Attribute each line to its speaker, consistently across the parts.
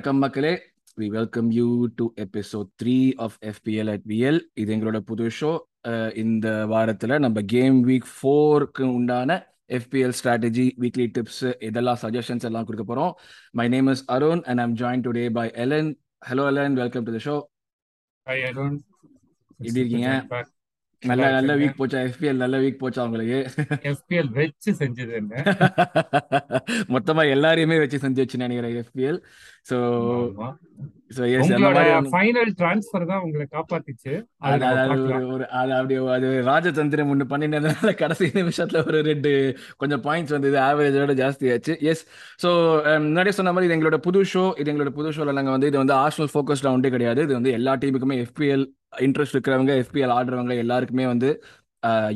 Speaker 1: வணக்கம் மக்களே. We welcome you to episode three of FPL at VL இது எங்களோட புது ஷோ இந்த வாரத்தில் நம்ம கேம் வீக் ஃபோருக்கு உண்டான எஃபிஎல் ஸ்ட்ராட்டஜி வீக்லி டிப்ஸ் இதெல்லாம் சஜஷன்ஸ் எல்லாம் கொடுக்க போகிறோம் my name is Arun and I'm join today by Elan hello Elan welcome to the show
Speaker 2: hi Arun
Speaker 1: எப்படி இருக்கீங்க? நல்ல நல்ல வீக் போச்சா எஃபிஎல் நல்ல வீக் போச்சா உங்களுக்கு
Speaker 2: எஃபிஎல் வச்சு செஞ்சது என்ன?
Speaker 1: மொத்தமா எல்லாரையுமே வச்சு செஞ்சு வச்சு நினைக்கிறேன் எஃபிஎல்
Speaker 2: ஆமா.
Speaker 1: ஸோ எஸ்
Speaker 2: ஃபைனல் டிரான்ஸ்ஃபர் தான் உங்களை காப்பாத்திச்சு.
Speaker 1: அது ஒரு அது அப்படி அது ராஜதந்திரம் ஒன்று பண்ணினதுனால கடைசி நிமிஷத்துல ஒரு ரெண்டு கொஞ்சம் பாயிண்ட்ஸ் வந்தது ஆவரேஜோட ஜாஸ்தி ஆச்சு எஸ் ஸோ முன்னாடியே சொன்ன மாதிரி இது எங்களோட புது ஷோ இது எங்களோட புது ஷோவில் நாங்கள் வந்து இது வந்து ஆர்ஷனல் ஃபோக்கஸ்டாக ஒன்றே கிடையாது. இது வந்து எல்லா டீமுக்குமே எஃபிஎல் இன்ட்ரெஸ்ட் இருக்கிறவங்க எஃபிஎல் ஆடுறவங்க எல்லாருக்குமே வந்து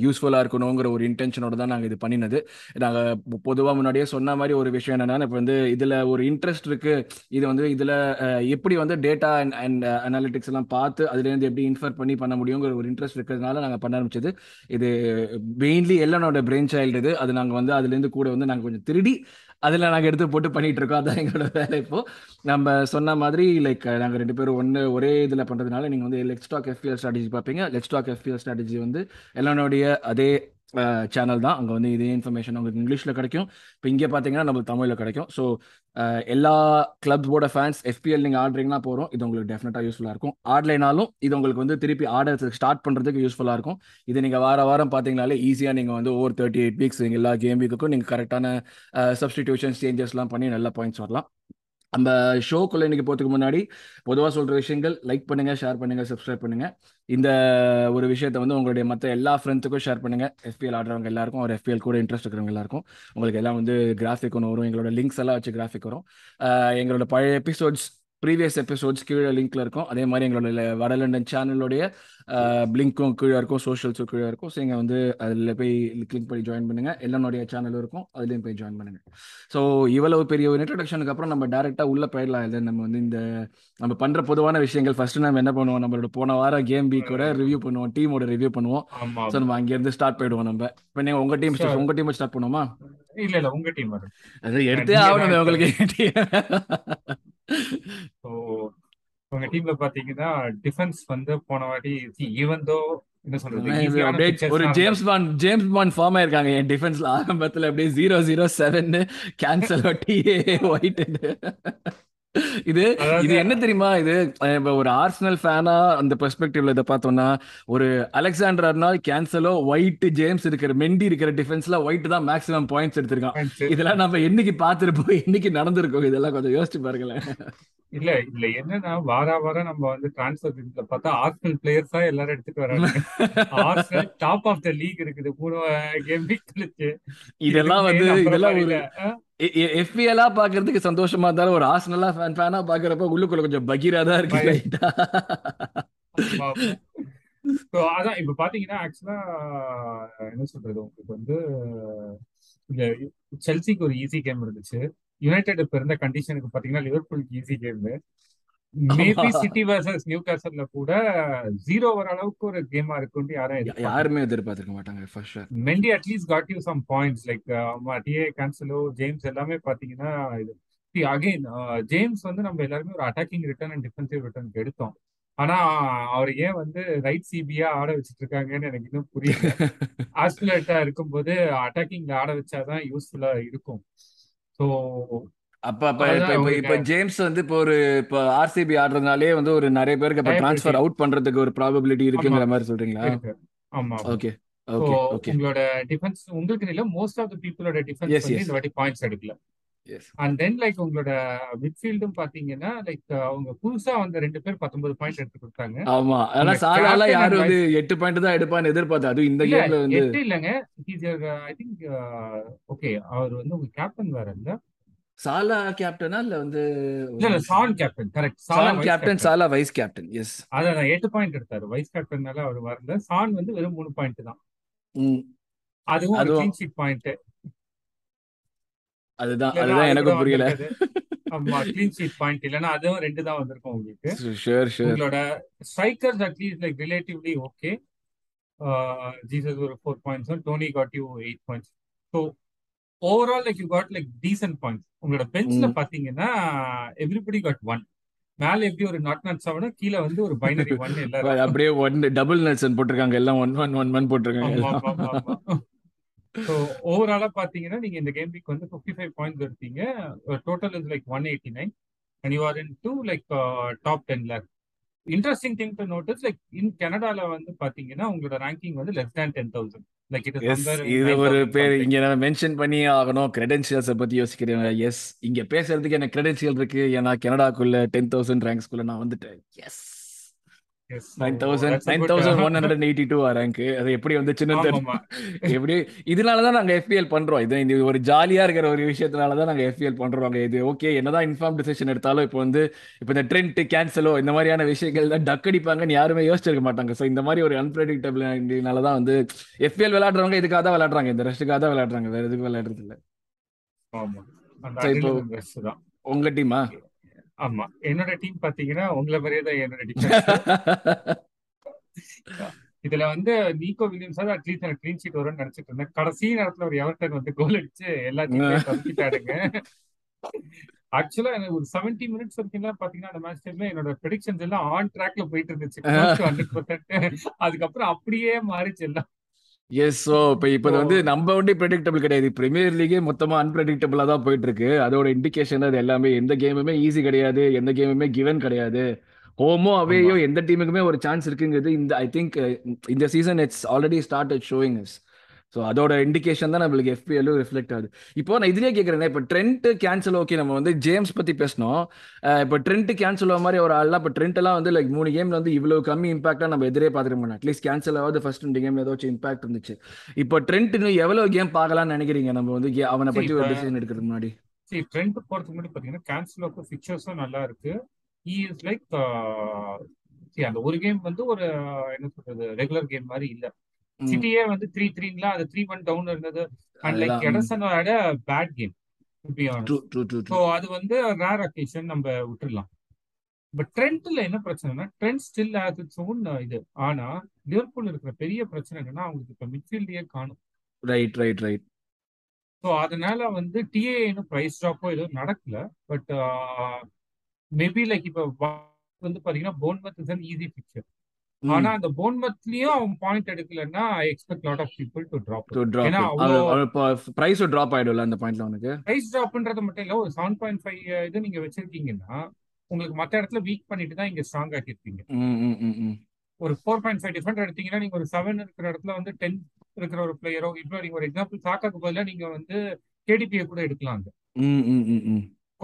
Speaker 1: யூஸ்ஃபுல்லாக இருக்கணுங்கிற ஒரு இன்டென்ஷனோட தான் நாங்கள் இது பண்ணினது. நாங்கள் பொதுவாக முன்னாடியே சொன்ன மாதிரி ஒரு விஷயம் என்னன்னா இப்போ வந்து இதில் ஒரு இன்ட்ரெஸ்ட் இருக்கு. இது வந்து இதில் எப்படி வந்து டேட்டா அண்ட் அண்ட் அனாலிட்டிக்ஸ் எல்லாம் பார்த்து அதுலேருந்து எப்படி இன்ஃபர் பண்ணி பண்ண முடியுங்கிற ஒரு இன்ட்ரெஸ்ட் இருக்கிறதுனால நாங்கள் பண்ண ஆரம்பிச்சது. இது மெயின்லி எல்லனோட பிரெயின் சைல்டு இது. அது நாங்கள் வந்து அதுலேருந்து கூட வந்து நாங்கள் கொஞ்சம் திருடி அதில் நாங்கள் எடுத்து போட்டு பண்ணிட்டு இருக்கோம். அதான் எங்களோட வேலை இப்போ. நம்ம சொன்ன மாதிரி லைக் நாங்கள் ரெண்டு பேரும் ஒன்று ஒரே இதில் பண்ணுறதுனால நீங்கள் வந்து லெக்ஸ்டாக் எஃபிஎல் ஸ்ட்ராட்டஜி பார்ப்பீங்க. லெக்ஸ்டாக் எஃபிஎல் ஸ்ட்ராட்டஜி வந்து எல்லோருடைய அதே சேனல் தான். அங்கே வந்து இதே இன்ஃபர்மேஷன் உங்களுக்கு இங்கிலீஷில் கிடைக்கும். இப்போ இங்கே பார்த்தீங்கன்னா நம்மளுக்கு தமிழில் கிடைக்கும். ஸோ எல்லா கிளப்ஸோட ஃபேன்ஸ் எஃபிஎல் நீங்கள் ஆடுறீங்கன்னா போகிறோம் இது உங்களுக்கு டெஃபினட்டாக யூஸ்ஃபுல்லாக இருக்கும். ஆடலைனாலும் இது உங்களுக்கு வந்து திருப்பி ஆர்டர் ஸ்டார்ட் பண்ணுறதுக்கு யூஸ்ஃபுல்லாக இருக்கும். இது நீங்கள் வார வாரம் பார்த்தீங்கனாலே ஈஸியாக நீங்கள் வந்து ஓவர் தேர்ட்டி எயிட் வீக்ஸ் எல்லா கேம் வீக்குக்கும் நீங்கள் கரெக்டான சப்ஸ்டிடியூஷன்ஸ் சேஞ்சஸ்லாம் பண்ணி நல்ல பாயிண்ட்ஸ் வரலாம். அந்த ஷோக்குள்ள இன்னைக்கு போகிறதுக்கு முன்னாடி பொதுவாக சொல்கிற விஷயங்கள் லைக் பண்ணுங்க ஷேர் பண்ணுங்க சப்ஸ்கிரைப் பண்ணுங்க. இந்த ஒரு விஷயத்தை வந்து உங்களுடைய மற்ற எல்லா ஃப்ரெண்ட்ஸுக்கும் ஷேர் பண்ணுங்க. எஃபிஎல் ஆடுறவங்க எல்லாருக்கும் ஒரு எஃபிஎல் கூட இன்ட்ரெஸ்ட் இருக்கிறவங்க எல்லாருக்கும். உங்களுக்கு எல்லாம் வந்து கிராஃபிக் ஒன்று வரும். எங்களோட லிங்க்ஸ் எல்லாம் வச்சு கிராஃபிக் வரும். எங்களோட பழைய எபிசோட்ஸ் ப்ரீவியஸ் எபிசோட்ஸ் கீழே லிங்க்ல இருக்கும். அதே மாதிரி எங்களோட வடலண்டன் சேனலோடைய லிங்க்கும் கீழே இருக்கும் சோஷியல்ஸும் கீழே இருக்கும். ஸோ நீங்கள் வந்து அதில் போய் கிளிக் பண்ணி ஜாயின் பண்ணுங்க. எல்லானுடைய சேனலும் இருக்கும். அதுலேயும் போய் ஜாயின் பண்ணுங்க. ஸோ இவ்வளவு பெரிய ஒரு இன்ட்ரடக்ஷனுக்கு அப்புறம் நம்ம டேரெக்டாக உள்ள போயிடலாம். இல்லை நம்ம வந்து இந்த நம்ம பண்ற பொதுவான விஷயங்கள். ஃபர்ஸ்ட் நம்ம என்ன பண்ணுவோம்? நம்மளோட போன வாரம் கேம் வீக்கோட ரிவ்யூ பண்ணுவோம். டீமோட ரிவ்யூ பண்ணுவோம். ஸோ நம்ம அங்கேருந்து ஸ்டார்ட் போயிடுவோம் நம்ம. இப்போ நீங்கள் உங்க டீம்
Speaker 2: Sure.
Speaker 1: உங்க டீம் ஸ்டார்ட் பண்ணுவோமா?
Speaker 2: இல்ல இல்ல உங்க டீம்
Speaker 1: அது எடுத்தே ஆகணுமே உங்களுக்கு.
Speaker 2: ஸோ உங்க டீம்ல பாத்தீங்கன்னா டிஃபென்ஸ் வந்து போன வாட்டி ஈவன் தோ என்ன சொல்றது
Speaker 1: ஒரு James Bond James Bond form ஆயிருக்காங்க என் டிஃபென்ஸ்ல ஆரம்பத்துல அப்படியே zero zero seven Cancelo White இது இது என்ன தெரியுமா? இது ஒரு ஆர்சனல் ஃபேனா அந்த பெர்ஸ்பெக்டிவ்ல இதை பார்த்தோம்னா ஒரு Alexander Arnold Cancelo White James இருக்கிற மெண்டி இருக்கிற டிஃபென்ஸ்ல ஒயிட் தான் மேக்ஸிமம் பாயிண்ட்ஸ் எடுத்திருக்கான். இதெல்லாம் நம்ம என்னைக்கு பார்த்திருப்போம்? என்னைக்கு நடந்திருக்கோம்? இதெல்லாம் கொஞ்சம் யோசிச்சு பாருங்களேன்.
Speaker 2: இல்ல இல்ல. என்னன்னா வார வாரம் நம்ம வந்து டிரான்ஸ்ஃபர் இதுல பார்த்தா ஆர்சனல் பிளேயர்ஸா எல்லாரும் எடுத்துட்டு வராங்க. Arsenal top of the league இருக்குது. மூணு கேம்
Speaker 1: இதெல்லாம் வந்து இதெல்லாம் எஃபிஎலா பாக்குறதுக்கு சந்தோஷமா இருந்தாலும் ஒரு ஆர்சனலா ஃபேன் ஃபேனா பாக்குறப்ப உள்ளுக்குள்ள கொஞ்சம் பகீரா தான் இருக்கு லைட்டா
Speaker 2: அதான் இப்ப பாத்தீங்கன்னா ஆக்சுவலா என்ன சொல்றது உங்களுக்கு வந்து இந்த செல்சிக்கு ஒரு ஈஸி கேம் இருந்துச்சு. யுனைடெட் இப்ப இருந்த கண்டிஷனுக்கு பாத்தீங்கன்னா லிவர்பூலுக்கு easy game
Speaker 1: maybe.
Speaker 2: City versus new காசல்ல கூட ஜீரோ வர அளவுக்கு ஒரு கேமா இருக்குன்னு யாரும்
Speaker 1: யாருமே எதிர்பார்த்திருக்க மாட்டாங்க first Mendy
Speaker 2: at least got you some points like TA Cancelo James எல்லாமே பாத்தீங்கன்னா இது அகைன் ஜேம்ஸ் வந்து நம்ம எல்லாருமே ஒரு அட்டாக்கிங் ரிட்டர்ன் அண்ட் டிஃபென்சிவ் ரிட்டர்னுக்கு எடுத்தோம். ஆனா அவர் ஏன் வந்து ரைட் சிபியா ஆட வச்சிட்டு இருக்காங்கன்னு எனக்கு இன்னும் புரியல. ஆஸ்பிலேட்டா இருக்கும்போது அட்டாக்கிங்ல ஆட வச்சாதான் யூஸ்ஃபுல்லா இருக்கும். ஸோ
Speaker 1: அப்ப இப்ப இப்ப இப்ப ஜேம்ஸ் வந்து இப்போ ஒரு இப்போ ஆர்சிபி ஆடுறதுனாலே வந்து ஒரு நிறைய பேருக்கு
Speaker 2: liability
Speaker 1: டிரான்ஸ்ஃபர் அவுட் பண்றதுக்கு ஒரு ப்ராபபிலிட்டி இருக்குங்கிற மாதிரி சொல்றீங்களா?
Speaker 2: ஆமா
Speaker 1: ஓகே ஓகே ஓகே
Speaker 2: உங்களோட டிஃபென்ஸ் உங்களுக்கு இல்ல மோஸ்ட் ஆஃப் த பீப்புளோட டிஃபென்ஸ் வந்து இந்த வாட்டி பாயிண்ட்ஸ் எடுக்கல. அண்ட் தென் லைக் உங்களோட மிட்ஃபீல்டும் பாத்தீங்கன்னா லைக் அவங்க புதுசா வந்த ரெண்டு பேர் பத்தொன்பது பாயிண்ட் எடுத்து கொடுத்தாங்க.
Speaker 1: ஆமா. ஆனா யாரும்
Speaker 2: அண்ட்
Speaker 1: வந்து எட்டு பாயிண்ட் தான் எடுப்பான்னு எதிர்பார்த்தா? அதுவும் இந்த கேம்ல வந்து
Speaker 2: எட்டு இல்லைங்க. ஐ திங்க் ஓகே அவர் வந்து உங்க கேப்டன் வேற இல்ல.
Speaker 1: சாலா கேப்டனா இல்ல வந்து
Speaker 2: இல்ல Son
Speaker 1: captain
Speaker 2: correct
Speaker 1: Son
Speaker 2: captain
Speaker 1: Salah vice captain yes
Speaker 2: அதான் எட்டு பாயிண்ட் எடுத்தாரு. வைஸ் கேப்டன்னால அவர் வரல. சான் வந்து வெறும் மூணு பாயிண்ட் தான். அதுவும் ஒரு
Speaker 1: அதுவும்
Speaker 2: கிளீன் ஷீட் பாயிண்ட்
Speaker 1: அதுதான் அதுதான்
Speaker 2: அது
Speaker 1: எனக்கும் புரியல.
Speaker 2: ஆமா கிளீன் ஷீட் பாயிண்ட் இல்லைன்னா அதுவும் ரெண்டு தான் வந்திருக்கும் உங்களுக்கு.
Speaker 1: ஷூர் ஷூர்
Speaker 2: உங்களோட strikers at least like relatively okay Jesus ஒரு four points Toney got you eight points so overall like you got like decent points உங்களோட பெஞ்ச்ல
Speaker 1: ம்.
Speaker 2: பாத்தீங்கன்னா எவ்ரிபடி காட் ஒன் மேல எப்படி ஒரு நாட் நாட் செவனும் கீழே வந்து ஒரு பைனரி ஒன் எல்லாரும்.
Speaker 1: அப்படியே ஒன் டபுள் நெல்சன் போட்டிருக்காங்க. எல்லாம் ஒன் ஒன் ஒன் ஒன் போட்டிருக்காங்க.
Speaker 2: ஸோ ஓவராலா பாத்தீங்கன்னா நீங்க இந்த கேம் வீக் வந்து ஃபிஃப்டி ஃபைவ் பாயிண்ட்ஸ் எடுத்தீங்க. Total is like one eighty nine and you are into like top ten lakh interesting thing to notice like in கனடால வந்து பாத்தீங்கன்னா உங்களோட ரேங்கிங் வந்து less than ten
Speaker 1: thousand
Speaker 2: like
Speaker 1: இது ஒரு பேர் இங்க நான் மென்ஷன் பண்ணி ஆகணும். கிரெடென்ஷியல்ஸை பத்தி யோசிக்கிறேன். எஸ் இங்க பேசுறதுக்கு எனக்கு கிரெடென்ஷியல் இருக்கு. ஏன்னா கனடாக்குள்ள டென் தௌசண்ட் ரேங்க்ஸ்குள்ள நான் வந்துட்டேன். Yes
Speaker 2: nine thousand
Speaker 1: uh
Speaker 2: nine
Speaker 1: thousand one hundred eighty two rank அது எப்படி வந்துச்சுன்னு
Speaker 2: ஆமா
Speaker 1: எப்படி இதனாலதான் நாங்க எஃபிஎல் பண்றோம். இது இது ஒரு ஜாலியா இருக்கிற ஒரு விஷயத்தினாலதான் நாங்க எஃபிஎல் பண்றோம். இது ஓகே என்னதான் இன்ஃபார்ம் டிசிஷன் எடுத்தாலும் இப்போ வந்து இப்போ இந்த ட்ரெண்ட் கேன்சலோ இந்த மாதிரியான விஷயங்கள் தான் டக் அடிப்பாங்கன்னு யாருமே யோசிச்சிருக்க மாட்டாங்க. ஸோ இந்த மாதிரி ஒரு அன்பிரடிக்டபிள்னால தான் வந்து எஃபிஎல் விளையாடுறவங்க இதுக்காக தான் விளையாடுறாங்க. இந்த ரெஸ்ட்டுக்காக தான் விளையாடுறாங்க. வேற எதுக்கு விளையாடுறது இல்லை
Speaker 2: ஆமா
Speaker 1: இப்போ உங்க டீமா
Speaker 2: ஆமா. என்னோட டீம் பாத்தீங்கன்னா உங்களை மாதிரியே தான் என்னோட டிஃபென்ஸ் இதுல வந்து நீக்கோ வில்லியம்ஸ் அட்லீஸ்ட் எனக்கு க்ளீன் ஷீட் வரும்னு நினைச்சிட்டு இருந்தேன். கடைசி நேரத்துல ஒரு எவர்டன் வந்து கோல் அடிச்சு எல்லாத்தையும் தப்பிட்டாடுங்க ஆக்சுவலா எனக்கு ஒரு செவன்டி மினிட்ஸ் வரைக்கும் பாத்தீங்கன்னா அந்த மேட்ச் டைம்ல என்னோட ப்ரெடிக்ஷன்ஸ் எல்லாம் ஆன் ட்ராக்ல போயிட்டு இருந்துச்சு. ஹண்ட்ரட் பர்சன்ட் அதுக்கப்புறம் அப்படியே மாறிச்சு எல்லாம்.
Speaker 1: எஸ் ஸோ இப்போ இப்போ வந்து நம்ம வந்து ப்ரெடிக்டபிள் கிடையாது. பிரீமியர் லீகே மொத்தமாக அன்பிரடிக்டபிளாக தான் போயிட்டு இருக்கு அதோட இண்டிகேஷன் அது எல்லாமே. எந்த கேமுமே ஈஸி கிடையாது. எந்த கேமுமே கிவன் கிடையாது. ஹோமோ அவேயோ எந்த டீமுக்குமே ஒரு சான்ஸ் இருக்குங்கிறது இந்த ஐ திங்க் இந்த season it's already start showing is so அதோட இண்டிகேஷன் தான் நம்மளுக்கு எஃபிஎல்லும் ரிஃப்ளெக்ட் ஆகுது. இப்போ நான் இதுலேயே கேட்குறேன் இப்போ ட்ரெண்ட் கேன்சல் ஓகே நம்ம வந்து ஜேம்ஸ் பற்றி பேசினோம். அஹ் இப்போ ட்ரெண்ட் கேன்சல் ஆக மாதிரி ஒரு ஆள்லாம் இப்போ ட்ரெண்ட் எல்லாம் வந்து லைக் மூணு கேம்ல வந்து இவ்வளோ கம்மி இம்பாக்டாக நம்ம எதிரே பார்த்துருக்க மாட்டோம் அட்லீஸ்ட் கேன்சல் ஆகாது ஃபர்ஸ்ட் ரெண்டு கேம்ல ஏதாச்சும் இம்பாக்ட் இருந்துச்சு. இப்போ ட்ரெண்ட் இன்னும் எவ்வளோ கேம் பார்க்கலாம்னு நினைக்கிறீங்க? நம்ம வந்து அவனை பற்றி ஒரு டிசிஷன் எடுக்கிறதுக்கு முன்னாடி.
Speaker 2: சரி ட்ரெண்ட் போறதுக்கு முன்னாடி பாத்தீங்கன்னா கேன்சலோக்கு பிக்சர்ஸும் நல்லா இருக்கு. இஸ் லைக் அந்த ஒரு கேம் வந்து ஒரு என்ன சொல்றது ரெகுலர் கேம் மாதிரி இல்ல. சிட்டியே வந்து த்ரீ த்ரீங்களா அது த்ரீ ஒன் டவுன் இருந்தது. அண்ட் லைக் எடர்சனோட பேட் கேம் ஸோ அது வந்து ரேர் அக்கேஷன் நம்ம விட்டுடலாம் பட் ட்ரெண்ட்ல என்ன பிரச்சனைனா Trent still has its own இது. ஆனா லிவர்பூல் இருக்கிற பெரிய பிரச்சனை என்னன்னா அவங்களுக்கு இப்ப மிட்ஃபீல்டையே காணும்.
Speaker 1: ரைட் ரைட் ரைட்
Speaker 2: ஸோ அதனால வந்து டிஏ இன்னும் ப்ரைஸ் ட்ராப்போ எதுவும் நடக்கல. பட் மேபி லைக் இப்போ வந்து பாத்தீங்கன்னா Bournemouth is an easy fixture ஆனா அந்த போன்மத்லயும் அவன் point எடுக்கலன்னா I expect
Speaker 1: lot of
Speaker 2: people
Speaker 1: to
Speaker 2: drop
Speaker 1: to drop ப்ரைஸும் ட்ராப் ஆயிடும்ல அந்த பாயிண்ட்ல உனக்கு?
Speaker 2: ப்ரைஸ் ட்ராப்ன்றது மட்டும் இல்ல ஒரு செவன் பாயிண்ட் ஃபைவ் இது நீங்க வச்சிருக்கீங்கன்னா உங்களுக்கு மற்ற இடத்துல வீக் பண்ணிட்டு தான் இங்க ஸ்ட்ராங்
Speaker 1: ம்
Speaker 2: ஒரு ஃபோர் பாயிண்ட் ஃபைவ் டிஃபரெண்ட் எடுத்தீங்கன்னா நீங்க ஒரு செவன் இருக்கிற இடத்துல வந்து டென் இருக்கிற ஒரு பிளேயரோ இப்போ நீங்க ஒரு எக்ஸாம்பிள் சாக்காக்கு பதிலாக நீங்க வந்து கேடிபியை கூட எடுக்கலாம்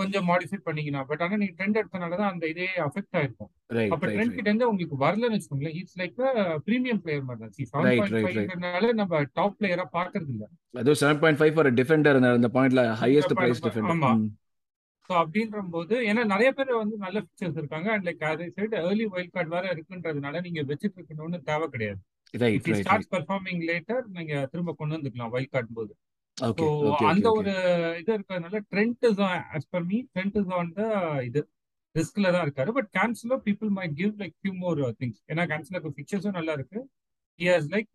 Speaker 2: கொஞ்சம் மாடிஃபை பண்ணீங்கன்னா பட் ஆனா நீங்க ட்ரெண்ட் எடுத்தனால தான் அந்த இதே அஃபெக்ட் ஆயிருக்கும். அப்ப ட்ரெண்ட் கிட்ட இருந்து உங்களுக்கு வரலன்னு வச்சுக்கோங்களேன் இட்ஸ் லைக் பிரீமியம் பிளேயர் மாதிரி தான். செவன் நம்ம டாப் பிளேயரா பாக்குறது இல்ல.
Speaker 1: அதுவும் seven point five for defender அந்த பாயிண்ட்ல ஹையஸ்ட் பிரைஸ் டிஃபெண்டர்
Speaker 2: ஆமா. ஸோ அப்படின்ற போது ஏன்னா நிறைய பேர் வந்து நல்ல பிக்சர்ஸ் இருக்காங்க. அண்ட் லைக் அதே சைடு ஏர்லி வைல்ட் கார்டு வேற இருக்குன்றதுனால நீங்க வச்சுட்டு இருக்கணும்னு தேவை கிடையாது. ஸ்டார்ட்
Speaker 1: ரைட்
Speaker 2: பெர்ஃபார்மிங் லேட்டர் நீங்க திரும்ப கொண்டு வந்துக்கலாம் வைல்ட் கார்டு போது. அந்த ஒரு இது இருக்கிறதுனால Trent is as per me Trent is on the இது. ரிஸ்க்ல தான் இருக்காரு but Cancelo people may give like few more things ஏன்னா கேன்சலுக்கு பிக்சர்ஸும் நல்லா இருக்கு. ஹியர்ஸ் லைக்